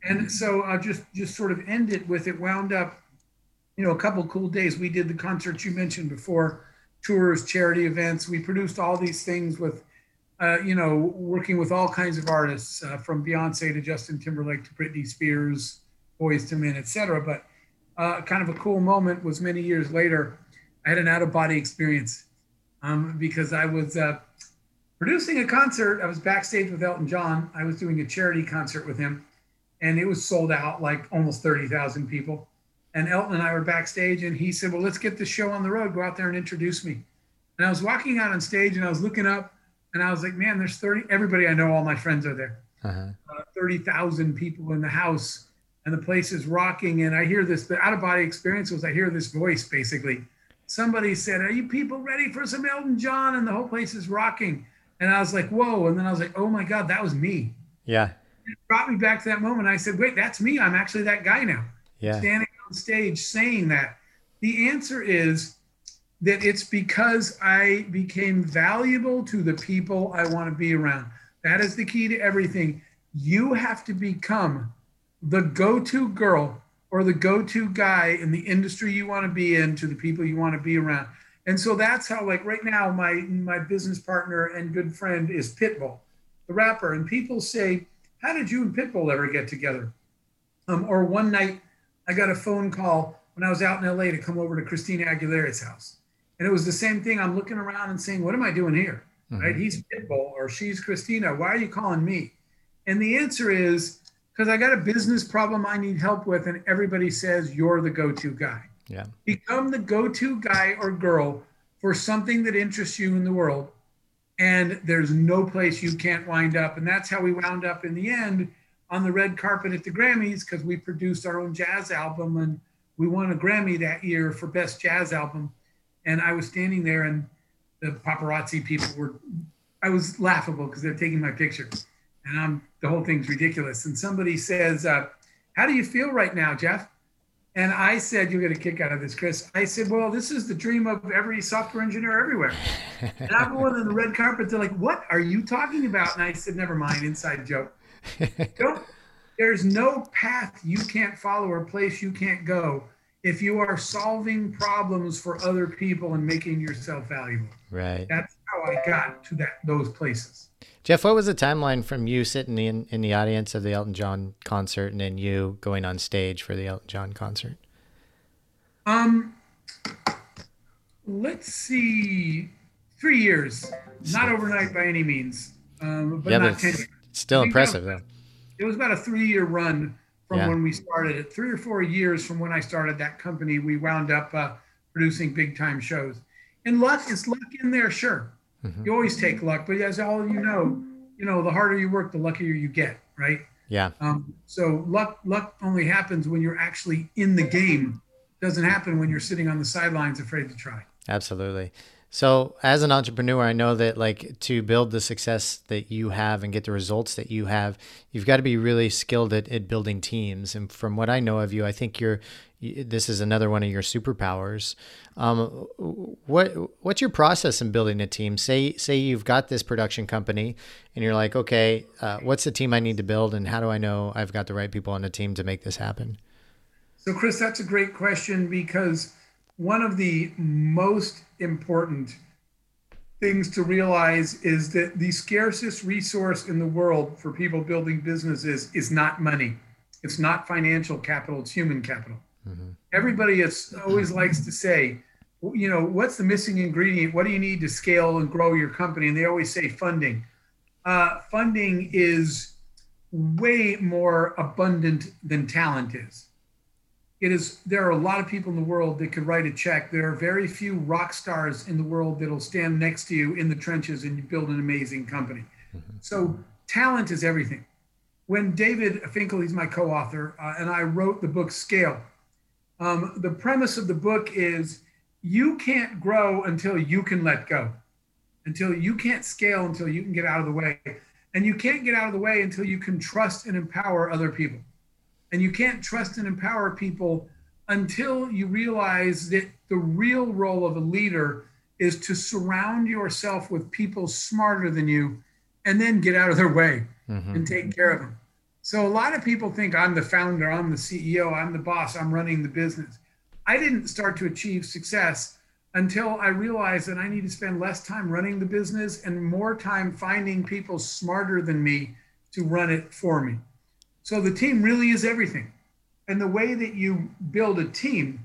Speaker 1: And so I'll just just sort of end it with it wound up, you know, a couple cool days. We did the concerts you mentioned before, tours, charity events. We produced all these things with, uh, you know, working with all kinds of artists uh, from Beyonce to Justin Timberlake to Britney Spears, Boyz II Men, etc. But uh, kind of a cool moment was many years later. I had an out of body experience um, because I was uh, producing a concert. I was backstage with Elton John. I was doing a charity concert with him, and it was sold out like almost 30,000 people. And Elton and I were backstage, and he said, Well, let's get the show on the road. Go out there and introduce me. And I was walking out on stage, and I was looking up, and I was like, Man, there's 30, everybody I know, all my friends are there.
Speaker 6: Uh-huh.
Speaker 1: Uh, 30,000 people in the house, and the place is rocking. And I hear this, the out of body experience was I hear this voice basically. Somebody said, Are you people ready for some Elton John? And the whole place is rocking. And I was like, Whoa. And then I was like, Oh my God, that was me.
Speaker 6: Yeah.
Speaker 1: It brought me back to that moment. I said, Wait, that's me. I'm actually that guy now
Speaker 6: Yeah.
Speaker 1: standing on stage saying that? The answer is that it's because I became valuable to the people I want to be around. That is the key to everything. You have to become the go to girl or the go to guy in the industry you want to be in to the people you want to be around. And so that's how, like right now, my my business partner and good friend is Pitbull, the rapper. And people say, How did you and Pitbull ever get together? Um, or one night I got a phone call when I was out in LA to come over to Christina Aguilera's house. And it was the same thing. I'm looking around and saying, What am I doing here? Right? He's Pitbull or she's Christina. Why are you calling me? And the answer is because I got a business problem I need help with, and everybody says you're the go to guy.
Speaker 6: Yeah.
Speaker 1: Become the go to guy or girl for something that interests you in the world. And there's no place you can't wind up. And that's how we wound up in the end on the red carpet at the Grammys because we produced our own jazz album and we won a Grammy that year for Best Jazz Album. And I was standing there and the paparazzi people were, I was laughable because they're taking my picture. And I'm, the whole thing's ridiculous. And somebody says, uh, How do you feel right now, Jeff? And I said, You'll get a kick out of this, Chris. I said, Well, this is the dream of every software engineer everywhere. and I'm going on the red carpet. They're like, What are you talking about? And I said, Never mind, inside joke. Don't, there's no path you can't follow or place you can't go if you are solving problems for other people and making yourself valuable.
Speaker 6: Right.
Speaker 1: That's how I got to that those places.
Speaker 6: Jeff, what was the timeline from you sitting in, in the audience of the Elton John concert and then you going on stage for the Elton John concert?
Speaker 1: Um, let's see, three years, not overnight by any means, um, but
Speaker 6: yeah,
Speaker 1: not
Speaker 6: but
Speaker 1: ten. years.
Speaker 6: still impressive though.
Speaker 1: It was about a three-year run from
Speaker 6: Yeah.
Speaker 1: when we started it. Three or four years from when I started that company, we wound up uh, producing big-time shows. And luck is luck in there, sure.
Speaker 6: Mm-hmm.
Speaker 1: You always take luck, but as all of you know, you know, the harder you work, the luckier you get, right?
Speaker 6: Yeah.
Speaker 1: Um, so luck luck only happens when you're actually in the game. Doesn't happen when you're sitting on the sidelines afraid to try.
Speaker 6: Absolutely. So, as an entrepreneur, I know that like to build the success that you have and get the results that you have, you've got to be really skilled at, at building teams. And from what I know of you, I think you're you- this is another one of your superpowers. Um, what what's your process in building a team? Say say you've got this production company, and you're like, okay, uh, what's the team I need to build, and how do I know I've got the right people on the team to make this happen?
Speaker 1: So, Chris, that's a great question because one of the most important things to realize is that the scarcest resource in the world for people building businesses is not money. It's not financial capital, it's human capital. Everybody is, always likes to say, you know, what's the missing ingredient? What do you need to scale and grow your company? And they always say funding. Uh, funding is way more abundant than talent is it is there are a lot of people in the world that could write a check there are very few rock stars in the world that'll stand next to you in the trenches and you build an amazing company so talent is everything when david finkel he's my co-author uh, and i wrote the book scale Um, the premise of the book is you can't grow until you can let go, until you can't scale, until you can get out of the way. And you can't get out of the way until you can trust and empower other people. And you can't trust and empower people until you realize that the real role of a leader is to surround yourself with people smarter than you and then get out of their way mm-hmm. and take care of them. So a lot of people think I'm the founder, I'm the CEO, I'm the boss, I'm running the business. I didn't start to achieve success until I realized that I need to spend less time running the business and more time finding people smarter than me to run it for me. So the team really is everything. And the way that you build a team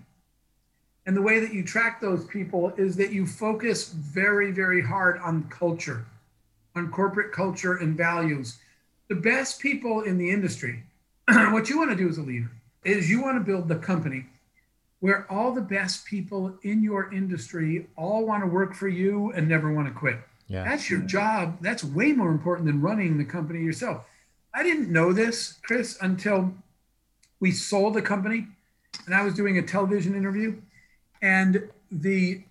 Speaker 1: and the way that you track those people is that you focus very, very hard on culture, on corporate culture and values. The best people in the industry, what you want to do as a leader is you want to build the company where all the best people in your industry all want to work for you and never want to quit. Yeah. That's your job. That's way more important than running the company yourself. I didn't know this, Chris, until we sold the company and I was doing a television interview and the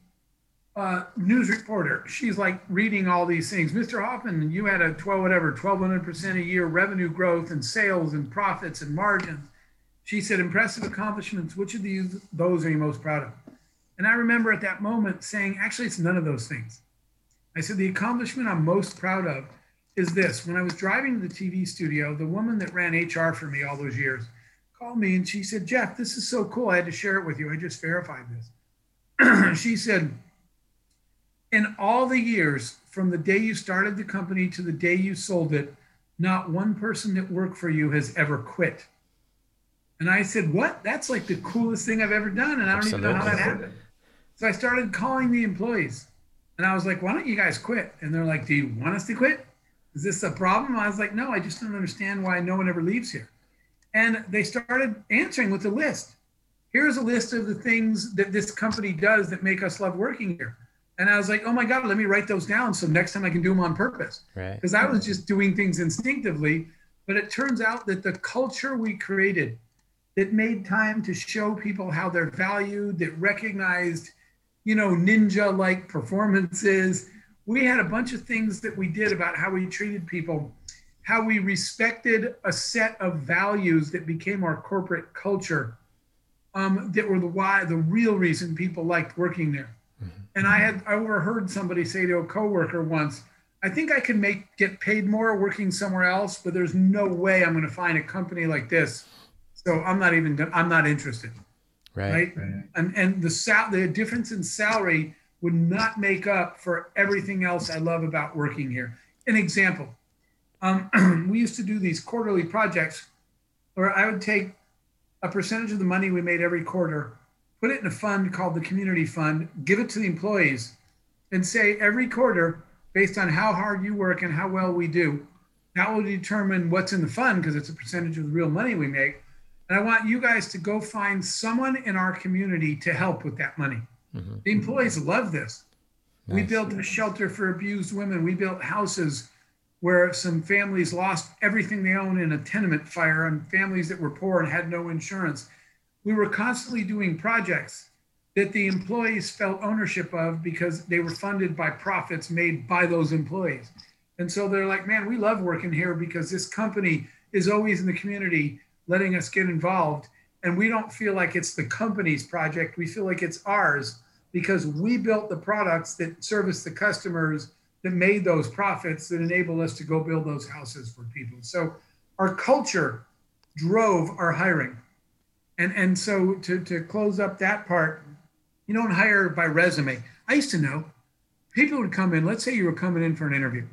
Speaker 1: uh, news reporter, she's like reading all these things. Mr. Hoffman, you had a 12, whatever, 1200% a year revenue growth and sales and profits and margins. She said, impressive accomplishments. Which of these, those are you most proud of? And I remember at that moment saying, actually, it's none of those things. I said, the accomplishment I'm most proud of is this. When I was driving to the TV studio, the woman that ran HR for me all those years called me and she said, Jeff, this is so cool. I had to share it with you. I just verified this. she said, in all the years from the day you started the company to the day you sold it, not one person that worked for you has ever quit. And I said, What? That's like the coolest thing I've ever done. And I don't Absolutely. even know how that happened. So I started calling the employees and I was like, Why don't you guys quit? And they're like, Do you want us to quit? Is this a problem? I was like, No, I just don't understand why no one ever leaves here. And they started answering with a list here's a list of the things that this company does that make us love working here. And I was like, oh my God, let me write those down so next time I can do them on purpose. Because right. I was just doing things instinctively. But it turns out that the culture we created that made time to show people how they're valued, that recognized, you know, ninja like performances. We had a bunch of things that we did about how we treated people, how we respected a set of values that became our corporate culture um, that were the why, the real reason people liked working there. And I had I overheard somebody say to a coworker once, "I think I can make get paid more working somewhere else, but there's no way I'm going to find a company like this. So I'm not even I'm not interested." Right. right? right. And and the sal- the difference in salary would not make up for everything else I love about working here. An example, um, we used to do these quarterly projects where I would take a percentage of the money we made every quarter, put it in a fund called the community fund, give it to the employees, and say every quarter, based on how hard you work and how well we do, that will determine what's in the fund because it's a percentage of the real money we make. And I want you guys to go find someone in our community to help with that money. Mm-hmm. The employees love this. Nice. We built a shelter for abused women. We built houses where some families lost everything they own in a tenement fire and families that were poor and had no insurance. We were constantly doing projects that the employees felt ownership of because they were funded by profits made by those employees. And so they're like, man, we love working here because this company is always in the community letting us get involved. And we don't feel like it's the company's project. We feel like it's ours because we built the products that service the customers that made those profits that enabled us to go build those houses for people. So our culture drove our hiring. And, and so to, to close up that part, you don't hire by resume. I used to know people would come in, let's say you were coming in for an interview.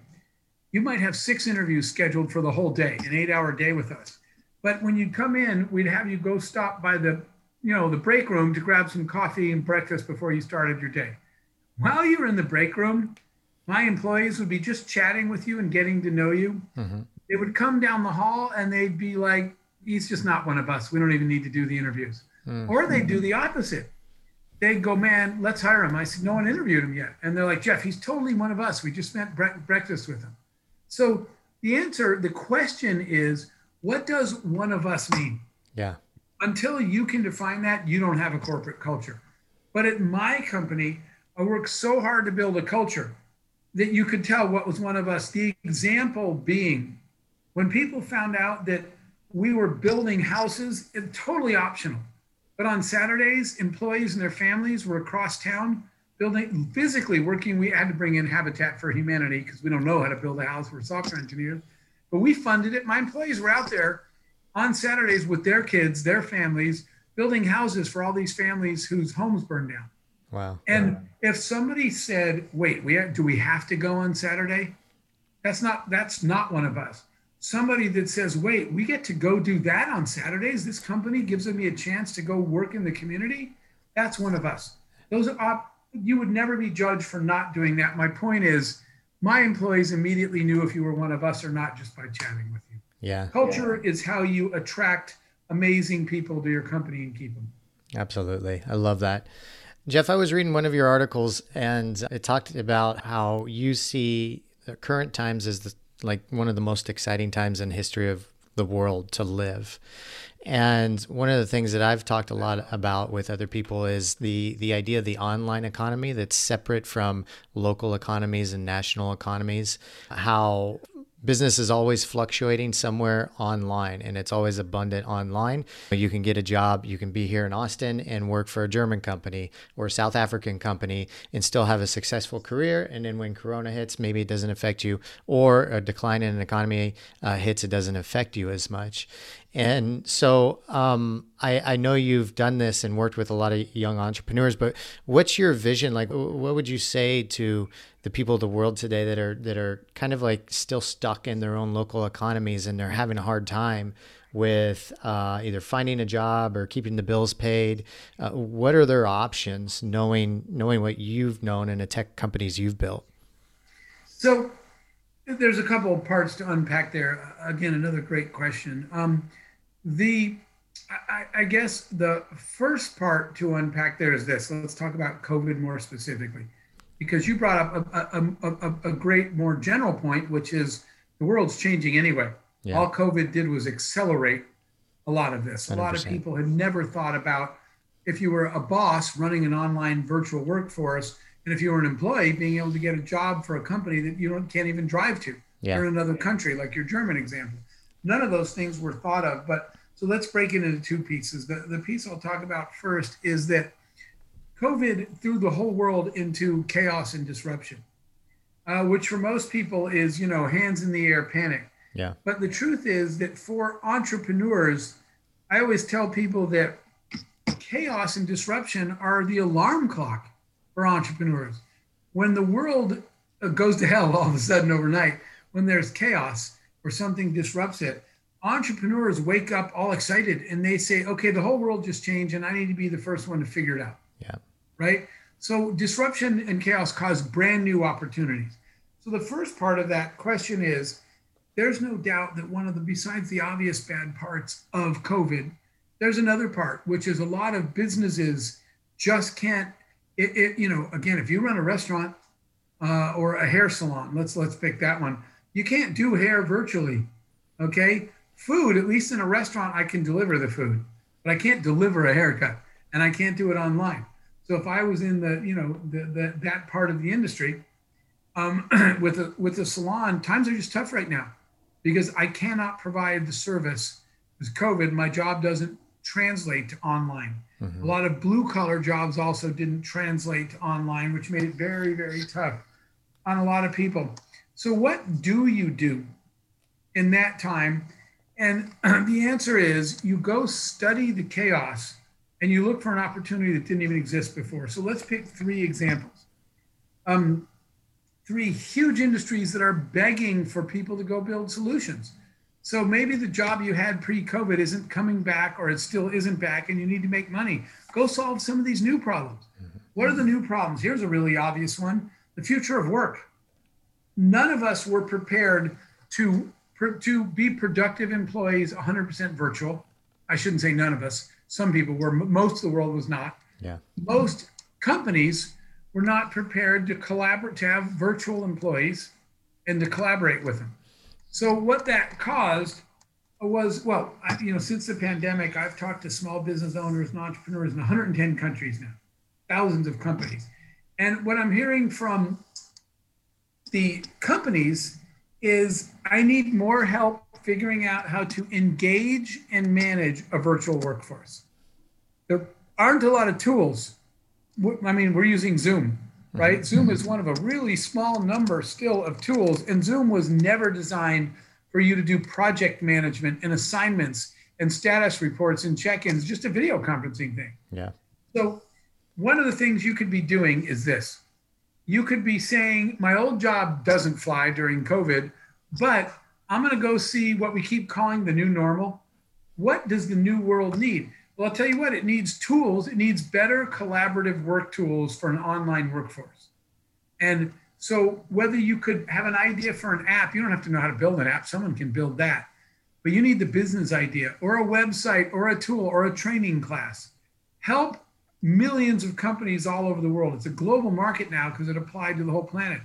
Speaker 1: You might have six interviews scheduled for the whole day, an eight hour day with us. But when you'd come in, we'd have you go stop by the, you know, the break room to grab some coffee and breakfast before you started your day. While you were in the break room, my employees would be just chatting with you and getting to know you. Mm-hmm. They would come down the hall and they'd be like, he's just not one of us. We don't even need to do the interviews. Mm-hmm. Or they'd do the opposite. They'd go, man, let's hire him. I said, no one interviewed him yet. And they're like, Jeff, he's totally one of us. We just spent bre- breakfast with him. So the answer, the question is, what does one of us mean?
Speaker 6: Yeah.
Speaker 1: until you can define that, you don't have a corporate culture. But at my company, I worked so hard to build a culture that you could tell what was one of us. The example being when people found out that we were building houses, it, totally optional. But on Saturdays, employees and their families were across town building, physically working. We had to bring in Habitat for Humanity because we don't know how to build a house. We're software engineers, but we funded it. My employees were out there on Saturdays with their kids, their families, building houses for all these families whose homes burned down.
Speaker 6: Wow.
Speaker 1: And if somebody said, "Wait, we have, do we have to go on Saturday?" That's not that's not one of us. Somebody that says, "Wait, we get to go do that on Saturdays. This company gives me a chance to go work in the community." That's one of us. Those are you would never be judged for not doing that. My point is, my employees immediately knew if you were one of us or not just by chatting with you.
Speaker 6: Yeah.
Speaker 1: Culture is how you attract amazing people to your company and keep them.
Speaker 6: Absolutely. I love that. Jeff, I was reading one of your articles and it talked about how you see the current times as the, like one of the most exciting times in history of the world to live. And one of the things that I've talked a lot about with other people is the the idea of the online economy that's separate from local economies and national economies. How business is always fluctuating somewhere online and it's always abundant online. You can get a job, you can be here in Austin and work for a German company or a South African company and still have a successful career. And then when Corona hits, maybe it doesn't affect you, or a decline in an economy uh, hits, it doesn't affect you as much. And so um, I, I know you've done this and worked with a lot of young entrepreneurs, but what's your vision? Like, what would you say to the people of the world today that are that are kind of like still stuck in their own local economies and they're having a hard time with uh, either finding a job or keeping the bills paid? Uh, what are their options, knowing knowing what you've known and the tech companies you've built?
Speaker 1: So there's a couple of parts to unpack there. Again, another great question. Um, the I, I, guess the first part to unpack there is this. Let's talk about COVID more specifically, because you brought up a, a, a, a great, more general point, which is the world's changing anyway. Yeah. All COVID did was accelerate a lot of this. 100%. A lot of people had never thought about if you were a boss running an online virtual workforce and if you were an employee, being able to get a job for a company that you don't, can't even drive to, yeah. or in another country, like your German example. None of those things were thought of. But so let's break it into two pieces. The, the piece I'll talk about first is that COVID threw the whole world into chaos and disruption, uh, which for most people is, you know, hands in the air panic.
Speaker 6: Yeah.
Speaker 1: But the truth is that for entrepreneurs, I always tell people that chaos and disruption are the alarm clock for entrepreneurs. When the world uh, goes to hell all of a sudden overnight, when there's chaos or something disrupts it, entrepreneurs wake up all excited and they say, okay, the whole world just changed and I need to be the first one to figure it out.
Speaker 6: Yeah.
Speaker 1: Right. So disruption and chaos cause brand new opportunities. So the first part of that question is there's no doubt that one of the, besides the obvious bad parts of COVID, there's another part, which is a lot of businesses just can't it, it, you know, again, if you run a restaurant uh, or a hair salon, let's let's pick that one. You can't do hair virtually. Okay, food, at least in a restaurant, I can deliver the food, but I can't deliver a haircut, and I can't do it online. So if I was in the, you know, the, the that part of the industry, um, with a with a salon, times are just tough right now, because I cannot provide the service. With COVID, my job doesn't translate to online. Mm-hmm. A lot of blue collar jobs also didn't translate online, which made it very, very tough on a lot of people. So, what do you do in that time? And the answer is you go study the chaos and you look for an opportunity that didn't even exist before. So, let's pick three examples. Um, three huge industries that are begging for people to go build solutions. So maybe the job you had pre COVID isn't coming back or it still isn't back and you need to make money. Go solve some of these new problems. Mm-hmm. What are the new problems? Here's a really obvious one the future of work. None of us were prepared to, to be productive employees 100% virtual. I shouldn't say none of us. Some people were, most of the world was not.
Speaker 6: Yeah.
Speaker 1: Most companies were not prepared to collaborate, to have virtual employees and to collaborate with them. So what that caused was well, I, you know, since the pandemic, I've talked to small business owners and entrepreneurs in 110 countries now, thousands of companies. And what I'm hearing from the companies is I need more help figuring out how to engage and manage a virtual workforce. There aren't a lot of tools. I mean, we're using Zoom, right? Mm-hmm. Zoom is one of a really small number still of tools, and Zoom was never designed for you to do project management and assignments and status reports and check-ins, just a video conferencing thing.
Speaker 6: Yeah.
Speaker 1: So one of the things you could be doing is this. You could be saying, my old job doesn't fly during COVID, but I'm going to go see what we keep calling the new normal. What does the new world need? Well, I'll tell you what, it needs tools. It needs better collaborative work tools for an online workforce. And so, whether you could have an idea for an app, you don't have to know how to build an app, someone can build that. But you need the business idea or a website or a tool or a training class. Help millions of companies all over the world. It's a global market now because it applied to the whole planet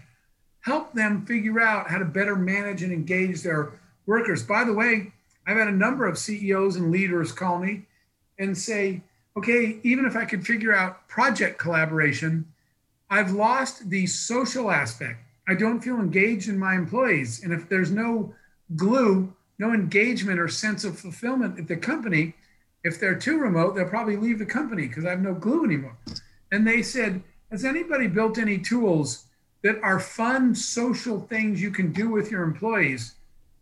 Speaker 1: help them figure out how to better manage and engage their workers. By the way, I've had a number of CEOs and leaders call me and say, okay, even if I could figure out project collaboration, I've lost the social aspect. I don't feel engaged in my employees. And if there's no glue, no engagement or sense of fulfillment at the company, if they're too remote, they'll probably leave the company because I have no glue anymore. And they said, Has anybody built any tools that are fun social things you can do with your employees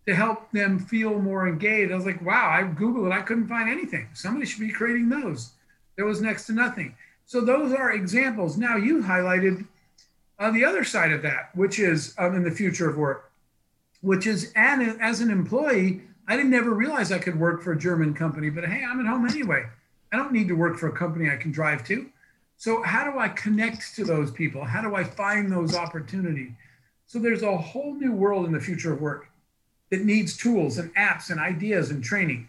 Speaker 1: to help them feel more engaged. I was like, wow, I Googled it. I couldn't find anything. Somebody should be creating those. There was next to nothing. So those are examples. Now you highlighted uh, the other side of that, which is um, in the future of work, which is and as an employee, I didn't ever realize I could work for a German company, but hey, I'm at home anyway. I don't need to work for a company I can drive to. So, how do I connect to those people? How do I find those opportunities? So, there's a whole new world in the future of work that needs tools and apps and ideas and training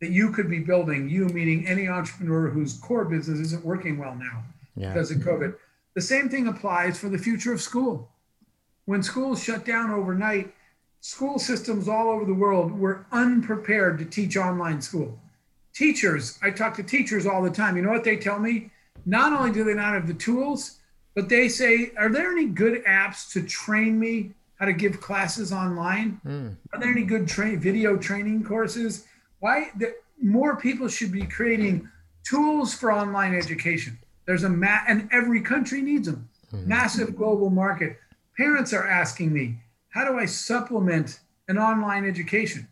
Speaker 1: that you could be building, you meaning any entrepreneur whose core business isn't working well now yeah. because of COVID. The same thing applies for the future of school. When schools shut down overnight, school systems all over the world were unprepared to teach online school. Teachers, I talk to teachers all the time. You know what they tell me? not only do they not have the tools, but they say, are there any good apps to train me how to give classes online? Mm. Are there any good tra- video training courses? Why the, more people should be creating tools for online education. There's a ma- and every country needs them. Mm. Massive global market. Parents are asking me, how do I supplement an online education?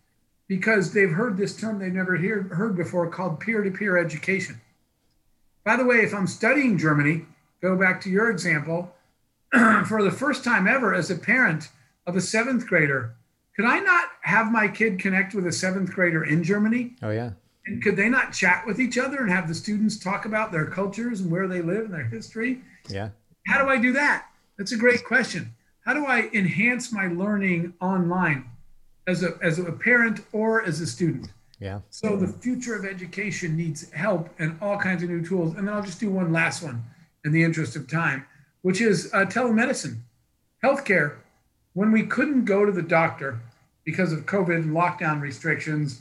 Speaker 1: Because they've heard this term they've never hear, heard before called peer-to-peer education. By the way, if I'm studying Germany, go back to your example, for the first time ever as a parent of a seventh grader, could I not have my kid connect with a seventh grader in Germany?
Speaker 6: Oh, yeah.
Speaker 1: And could they not chat with each other and have the students talk about their cultures and where they live and their history?
Speaker 6: Yeah.
Speaker 1: How do I do that? That's a great question. How do I enhance my learning online as a, as a parent or as a student?
Speaker 6: Yeah.
Speaker 1: So the future of education needs help and all kinds of new tools. And then I'll just do one last one in the interest of time, which is uh, telemedicine. Healthcare, when we couldn't go to the doctor because of COVID and lockdown restrictions,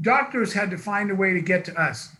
Speaker 1: doctors had to find a way to get to us.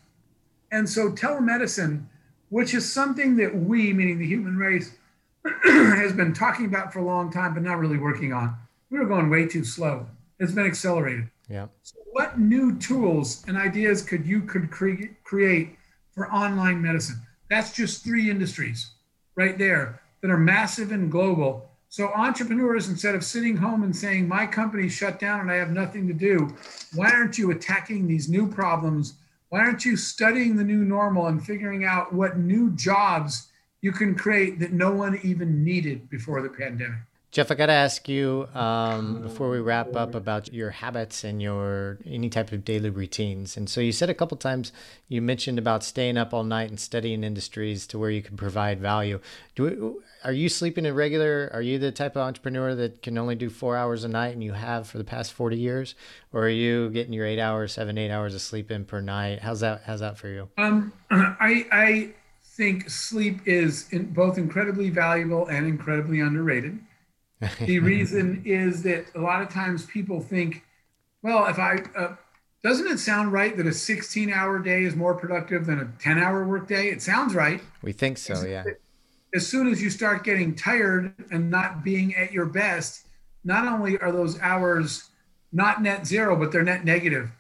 Speaker 1: And so telemedicine, which is something that we, meaning the human race, has been talking about for a long time, but not really working on. We were going way too slow. It's been accelerated.
Speaker 6: Yeah.
Speaker 1: So what new tools and ideas could you could cre- create for online medicine? That's just three industries right there that are massive and global. So entrepreneurs, instead of sitting home and saying my company shut down and I have nothing to do, why aren't you attacking these new problems? Why aren't you studying the new normal and figuring out what new jobs you can create that no one even needed before the pandemic?
Speaker 6: Jeff, I got to ask you um, before we wrap up about your habits and your any type of daily routines. And so you said a couple times you mentioned about staying up all night and studying industries to where you can provide value. Do we, are you sleeping in regular? Are you the type of entrepreneur that can only do four hours a night and you have for the past forty years, or are you getting your eight hours, seven, eight hours of sleep in per night? How's that? How's that for you?
Speaker 1: Um, I I think sleep is in, both incredibly valuable and incredibly underrated the reason is that a lot of times people think Well, if I uh, doesn't it sound right that a 16 hour day is more productive than a 10 hour work day? It sounds right.
Speaker 6: We think so, yeah.
Speaker 1: As soon as you start getting tired and not being at your best, not only are those hours not net zero, but they're net negative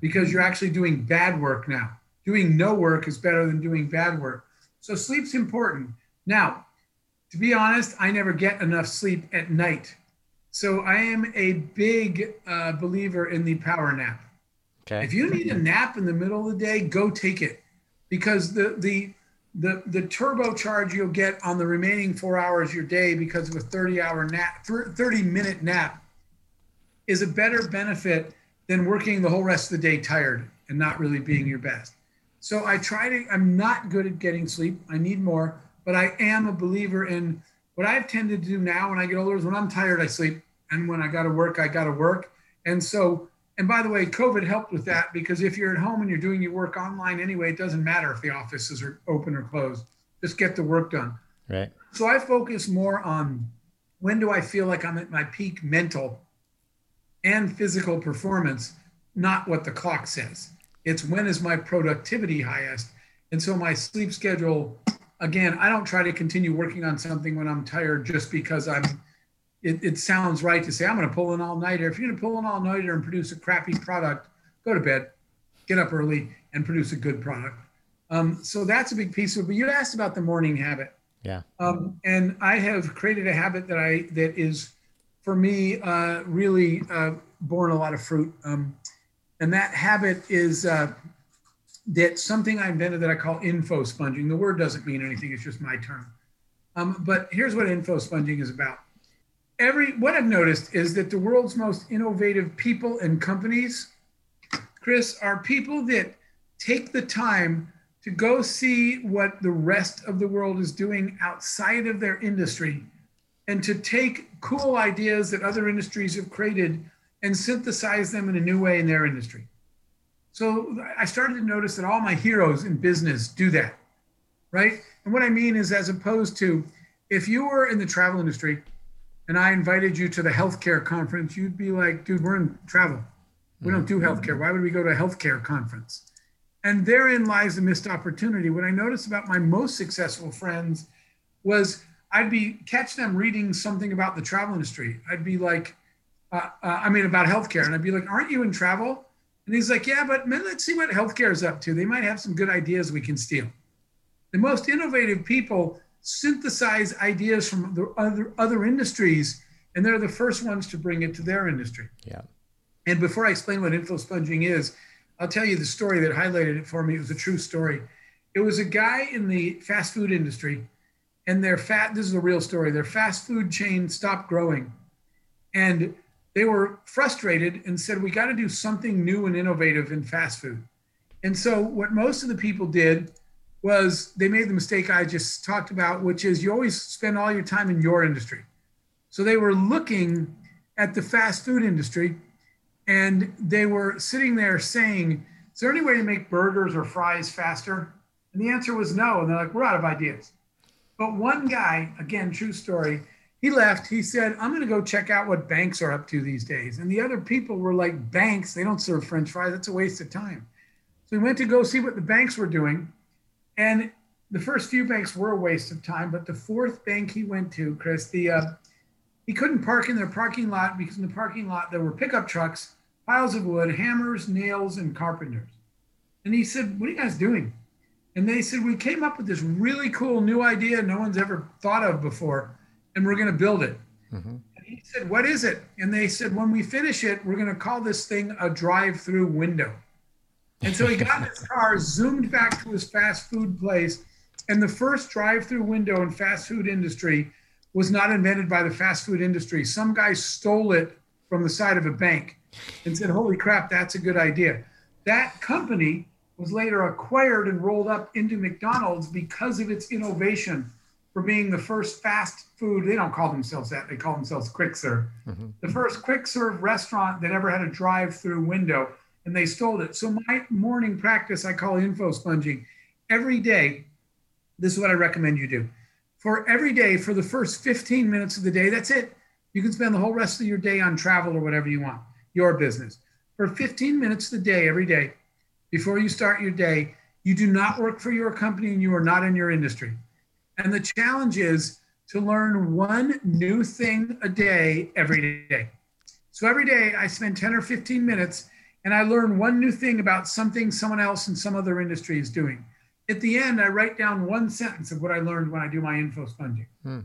Speaker 1: because you're actually doing bad work now. Doing no work is better than doing bad work. So sleep's important. Now, to be honest, I never get enough sleep at night. So I am a big uh, believer in the power nap.
Speaker 6: Okay.
Speaker 1: If you need a nap in the middle of the day, go take it because the the the the turbocharge you'll get on the remaining four hours of your day because of a 30 hour nap 30 minute nap is a better benefit than working the whole rest of the day tired and not really being your best so i try to i'm not good at getting sleep i need more but i am a believer in what i've tended to do now when i get older is when i'm tired i sleep and when i got to work i got to work and so and by the way, COVID helped with that because if you're at home and you're doing your work online anyway, it doesn't matter if the offices are open or closed. Just get the work done.
Speaker 6: Right.
Speaker 1: So I focus more on when do I feel like I'm at my peak mental and physical performance, not what the clock says. It's when is my productivity highest. And so my sleep schedule, again, I don't try to continue working on something when I'm tired just because I'm it, it sounds right to say, I'm going to pull an all nighter. If you're going to pull an all nighter and produce a crappy product, go to bed, get up early, and produce a good product. Um, so that's a big piece of it. But you asked about the morning habit.
Speaker 6: Yeah.
Speaker 1: Um, and I have created a habit that I that is for me uh, really uh, borne a lot of fruit. Um, and that habit is uh, that something I invented that I call info sponging. The word doesn't mean anything; it's just my term. Um, but here's what info sponging is about every what I've noticed is that the world's most innovative people and companies, Chris, are people that take the time to go see what the rest of the world is doing outside of their industry and to take cool ideas that other industries have created and synthesize them in a new way in their industry. So I started to notice that all my heroes in business do that, right? And what I mean is, as opposed to if you were in the travel industry and I invited you to the healthcare conference, you'd be like, dude, we're in travel. We don't do healthcare. Why would we go to a healthcare conference? And therein lies the missed opportunity. What I noticed about my most successful friends was I'd be catch them reading something about the travel industry. I'd be like, uh, uh, I mean, about healthcare, and I'd be like, "Aren't you in travel?" And he's like, "Yeah, but man, let's see what healthcare is up to. They might have some good ideas we can steal." The most innovative people synthesize ideas from the other other industries, and they're the first ones to bring it to their industry.
Speaker 6: Yeah.
Speaker 1: And before I explain what info sponging is, I'll tell you the story that highlighted it for me. It was a true story. It was a guy in the fast food industry, and their fat. This is a real story. Their fast food chain stopped growing, and they were frustrated and said, "We got to do something new and innovative in fast food." And so, what most of the people did was they made the mistake I just talked about, which is you always spend all your time in your industry. So they were looking at the fast food industry and they were sitting there saying, Is there any way to make burgers or fries faster? And the answer was no. And they're like, We're out of ideas. But one guy, again, true story, he left. He said, I'm going to go check out what banks are up to these days. And the other people were like, Banks, they don't serve french fries. That's a waste of time. So he went to go see what the banks were doing. And the first few banks were a waste of time, but the fourth bank he went to, Chris, the uh, he couldn't park in their parking lot because in the parking lot there were pickup trucks, piles of wood, hammers, nails, and carpenters. And he said, "What are you guys doing?" And they said, "We came up with this really cool new idea no one's ever thought of before, and we're going to build it." Mm-hmm. And he said, "What is it?" And they said, "When we finish it, we're going to call this thing a drive-through window." And so he got in his car, zoomed back to his fast food place, and the first drive-through window in fast food industry was not invented by the fast food industry. Some guy stole it from the side of a bank and said, "Holy crap, that's a good idea." That company was later acquired and rolled up into McDonald's because of its innovation for being the first fast food. They don't call themselves that; they call themselves quick serve. Mm-hmm. The first quick serve restaurant that ever had a drive-through window and they stole it. So my morning practice I call info sponging. Every day, this is what I recommend you do. For every day, for the first 15 minutes of the day, that's it. You can spend the whole rest of your day on travel or whatever you want, your business. for 15 minutes a day, every day, before you start your day. You do not work for your company and you are not in your industry. And the challenge is to learn one new thing a day every day. So every day I spend 10 or 15 minutes and I learn one new thing about something someone else in some other industry is doing. At the end, I write down one sentence of what I learned when I do my info sponging. Hmm.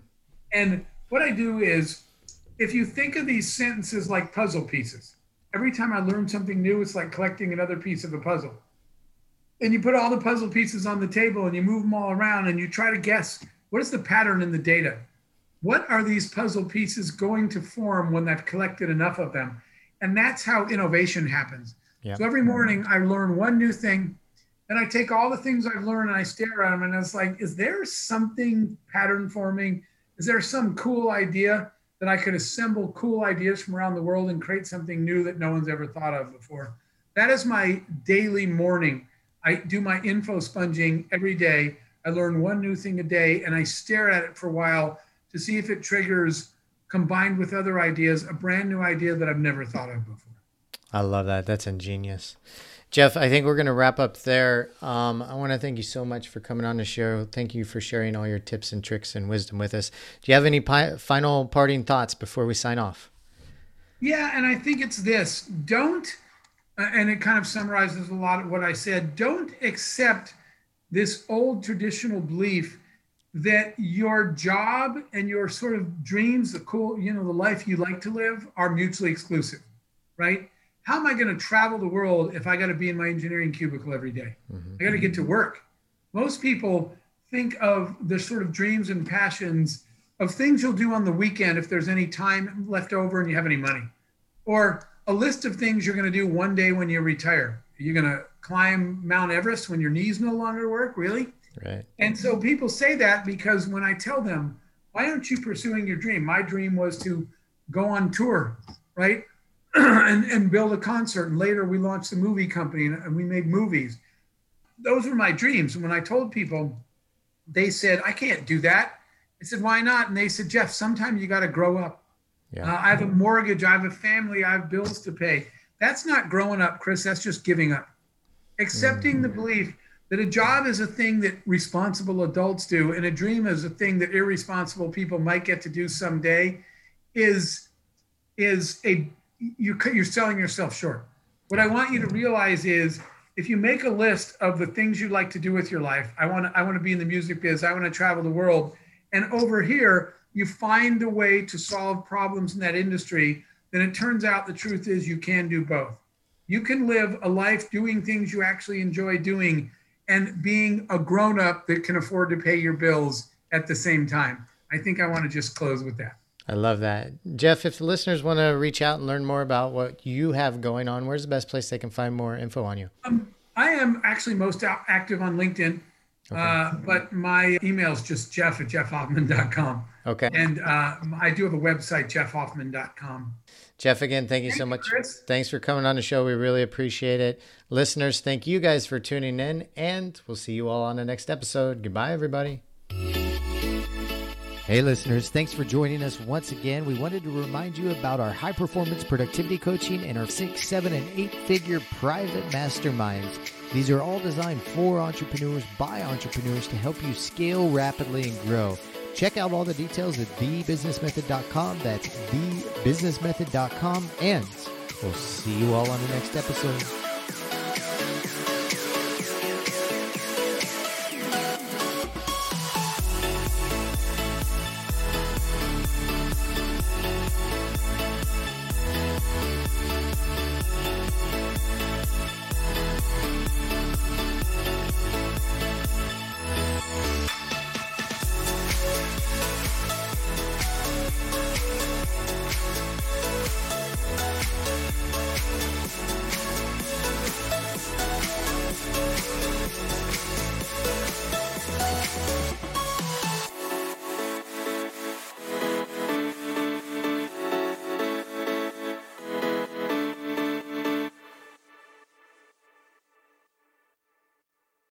Speaker 1: And what I do is, if you think of these sentences like puzzle pieces, every time I learn something new, it's like collecting another piece of a puzzle. And you put all the puzzle pieces on the table and you move them all around and you try to guess what is the pattern in the data? What are these puzzle pieces going to form when I've collected enough of them? And that's how innovation happens. Yeah. So every morning I learn one new thing and I take all the things I've learned and I stare at them and it's like, is there something pattern forming? Is there some cool idea that I could assemble cool ideas from around the world and create something new that no one's ever thought of before? That is my daily morning. I do my info sponging every day. I learn one new thing a day and I stare at it for a while to see if it triggers combined with other ideas, a brand new idea that I've never thought of before.
Speaker 6: I love that. That's ingenious. Jeff, I think we're going to wrap up there. Um, I want to thank you so much for coming on the show. Thank you for sharing all your tips and tricks and wisdom with us. Do you have any pi- final parting thoughts before we sign off?
Speaker 1: Yeah, and I think it's this don't, and it kind of summarizes a lot of what I said, don't accept this old traditional belief that your job and your sort of dreams, the cool, you know, the life you like to live are mutually exclusive, right? How am I going to travel the world if I got to be in my engineering cubicle every day? Mm-hmm. I got to get to work. Most people think of the sort of dreams and passions of things you'll do on the weekend if there's any time left over and you have any money, or a list of things you're going to do one day when you retire. You're you going to climb Mount Everest when your knees no longer work? Really?
Speaker 6: Right.
Speaker 1: And so people say that because when I tell them, why aren't you pursuing your dream? My dream was to go on tour, right? and, and build a concert. And later we launched a movie company and we made movies. Those were my dreams. And when I told people, they said, I can't do that. I said, why not? And they said, Jeff, sometimes you got to grow up. Yeah. Uh, I have a mortgage, I have a family, I have bills to pay. That's not growing up, Chris. That's just giving up. Accepting mm-hmm. the belief that a job is a thing that responsible adults do and a dream is a thing that irresponsible people might get to do someday is is a you're, you're selling yourself short what i want you to realize is if you make a list of the things you'd like to do with your life i want to i want to be in the music biz i want to travel the world and over here you find a way to solve problems in that industry then it turns out the truth is you can do both you can live a life doing things you actually enjoy doing and being a grown up that can afford to pay your bills at the same time. I think I want to just close with that.
Speaker 6: I love that. Jeff, if the listeners want to reach out and learn more about what you have going on, where's the best place they can find more info on you?
Speaker 1: Um, I am actually most active on LinkedIn, okay. uh, but my email is just jeff at jeffhoffman.com.
Speaker 6: Okay.
Speaker 1: And uh, I do have a website, jeffhoffman.com.
Speaker 6: Jeff, again, thank you thank so much. Thanks for coming on the show. We really appreciate it. Listeners, thank you guys for tuning in, and we'll see you all on the next episode. Goodbye, everybody. Hey, listeners, thanks for joining us once again. We wanted to remind you about our high performance productivity coaching and our six, seven, and eight figure private masterminds. These are all designed for entrepreneurs by entrepreneurs to help you scale rapidly and grow. Check out all the details at thebusinessmethod.com. That's thebusinessmethod.com. And we'll see you all on the next episode.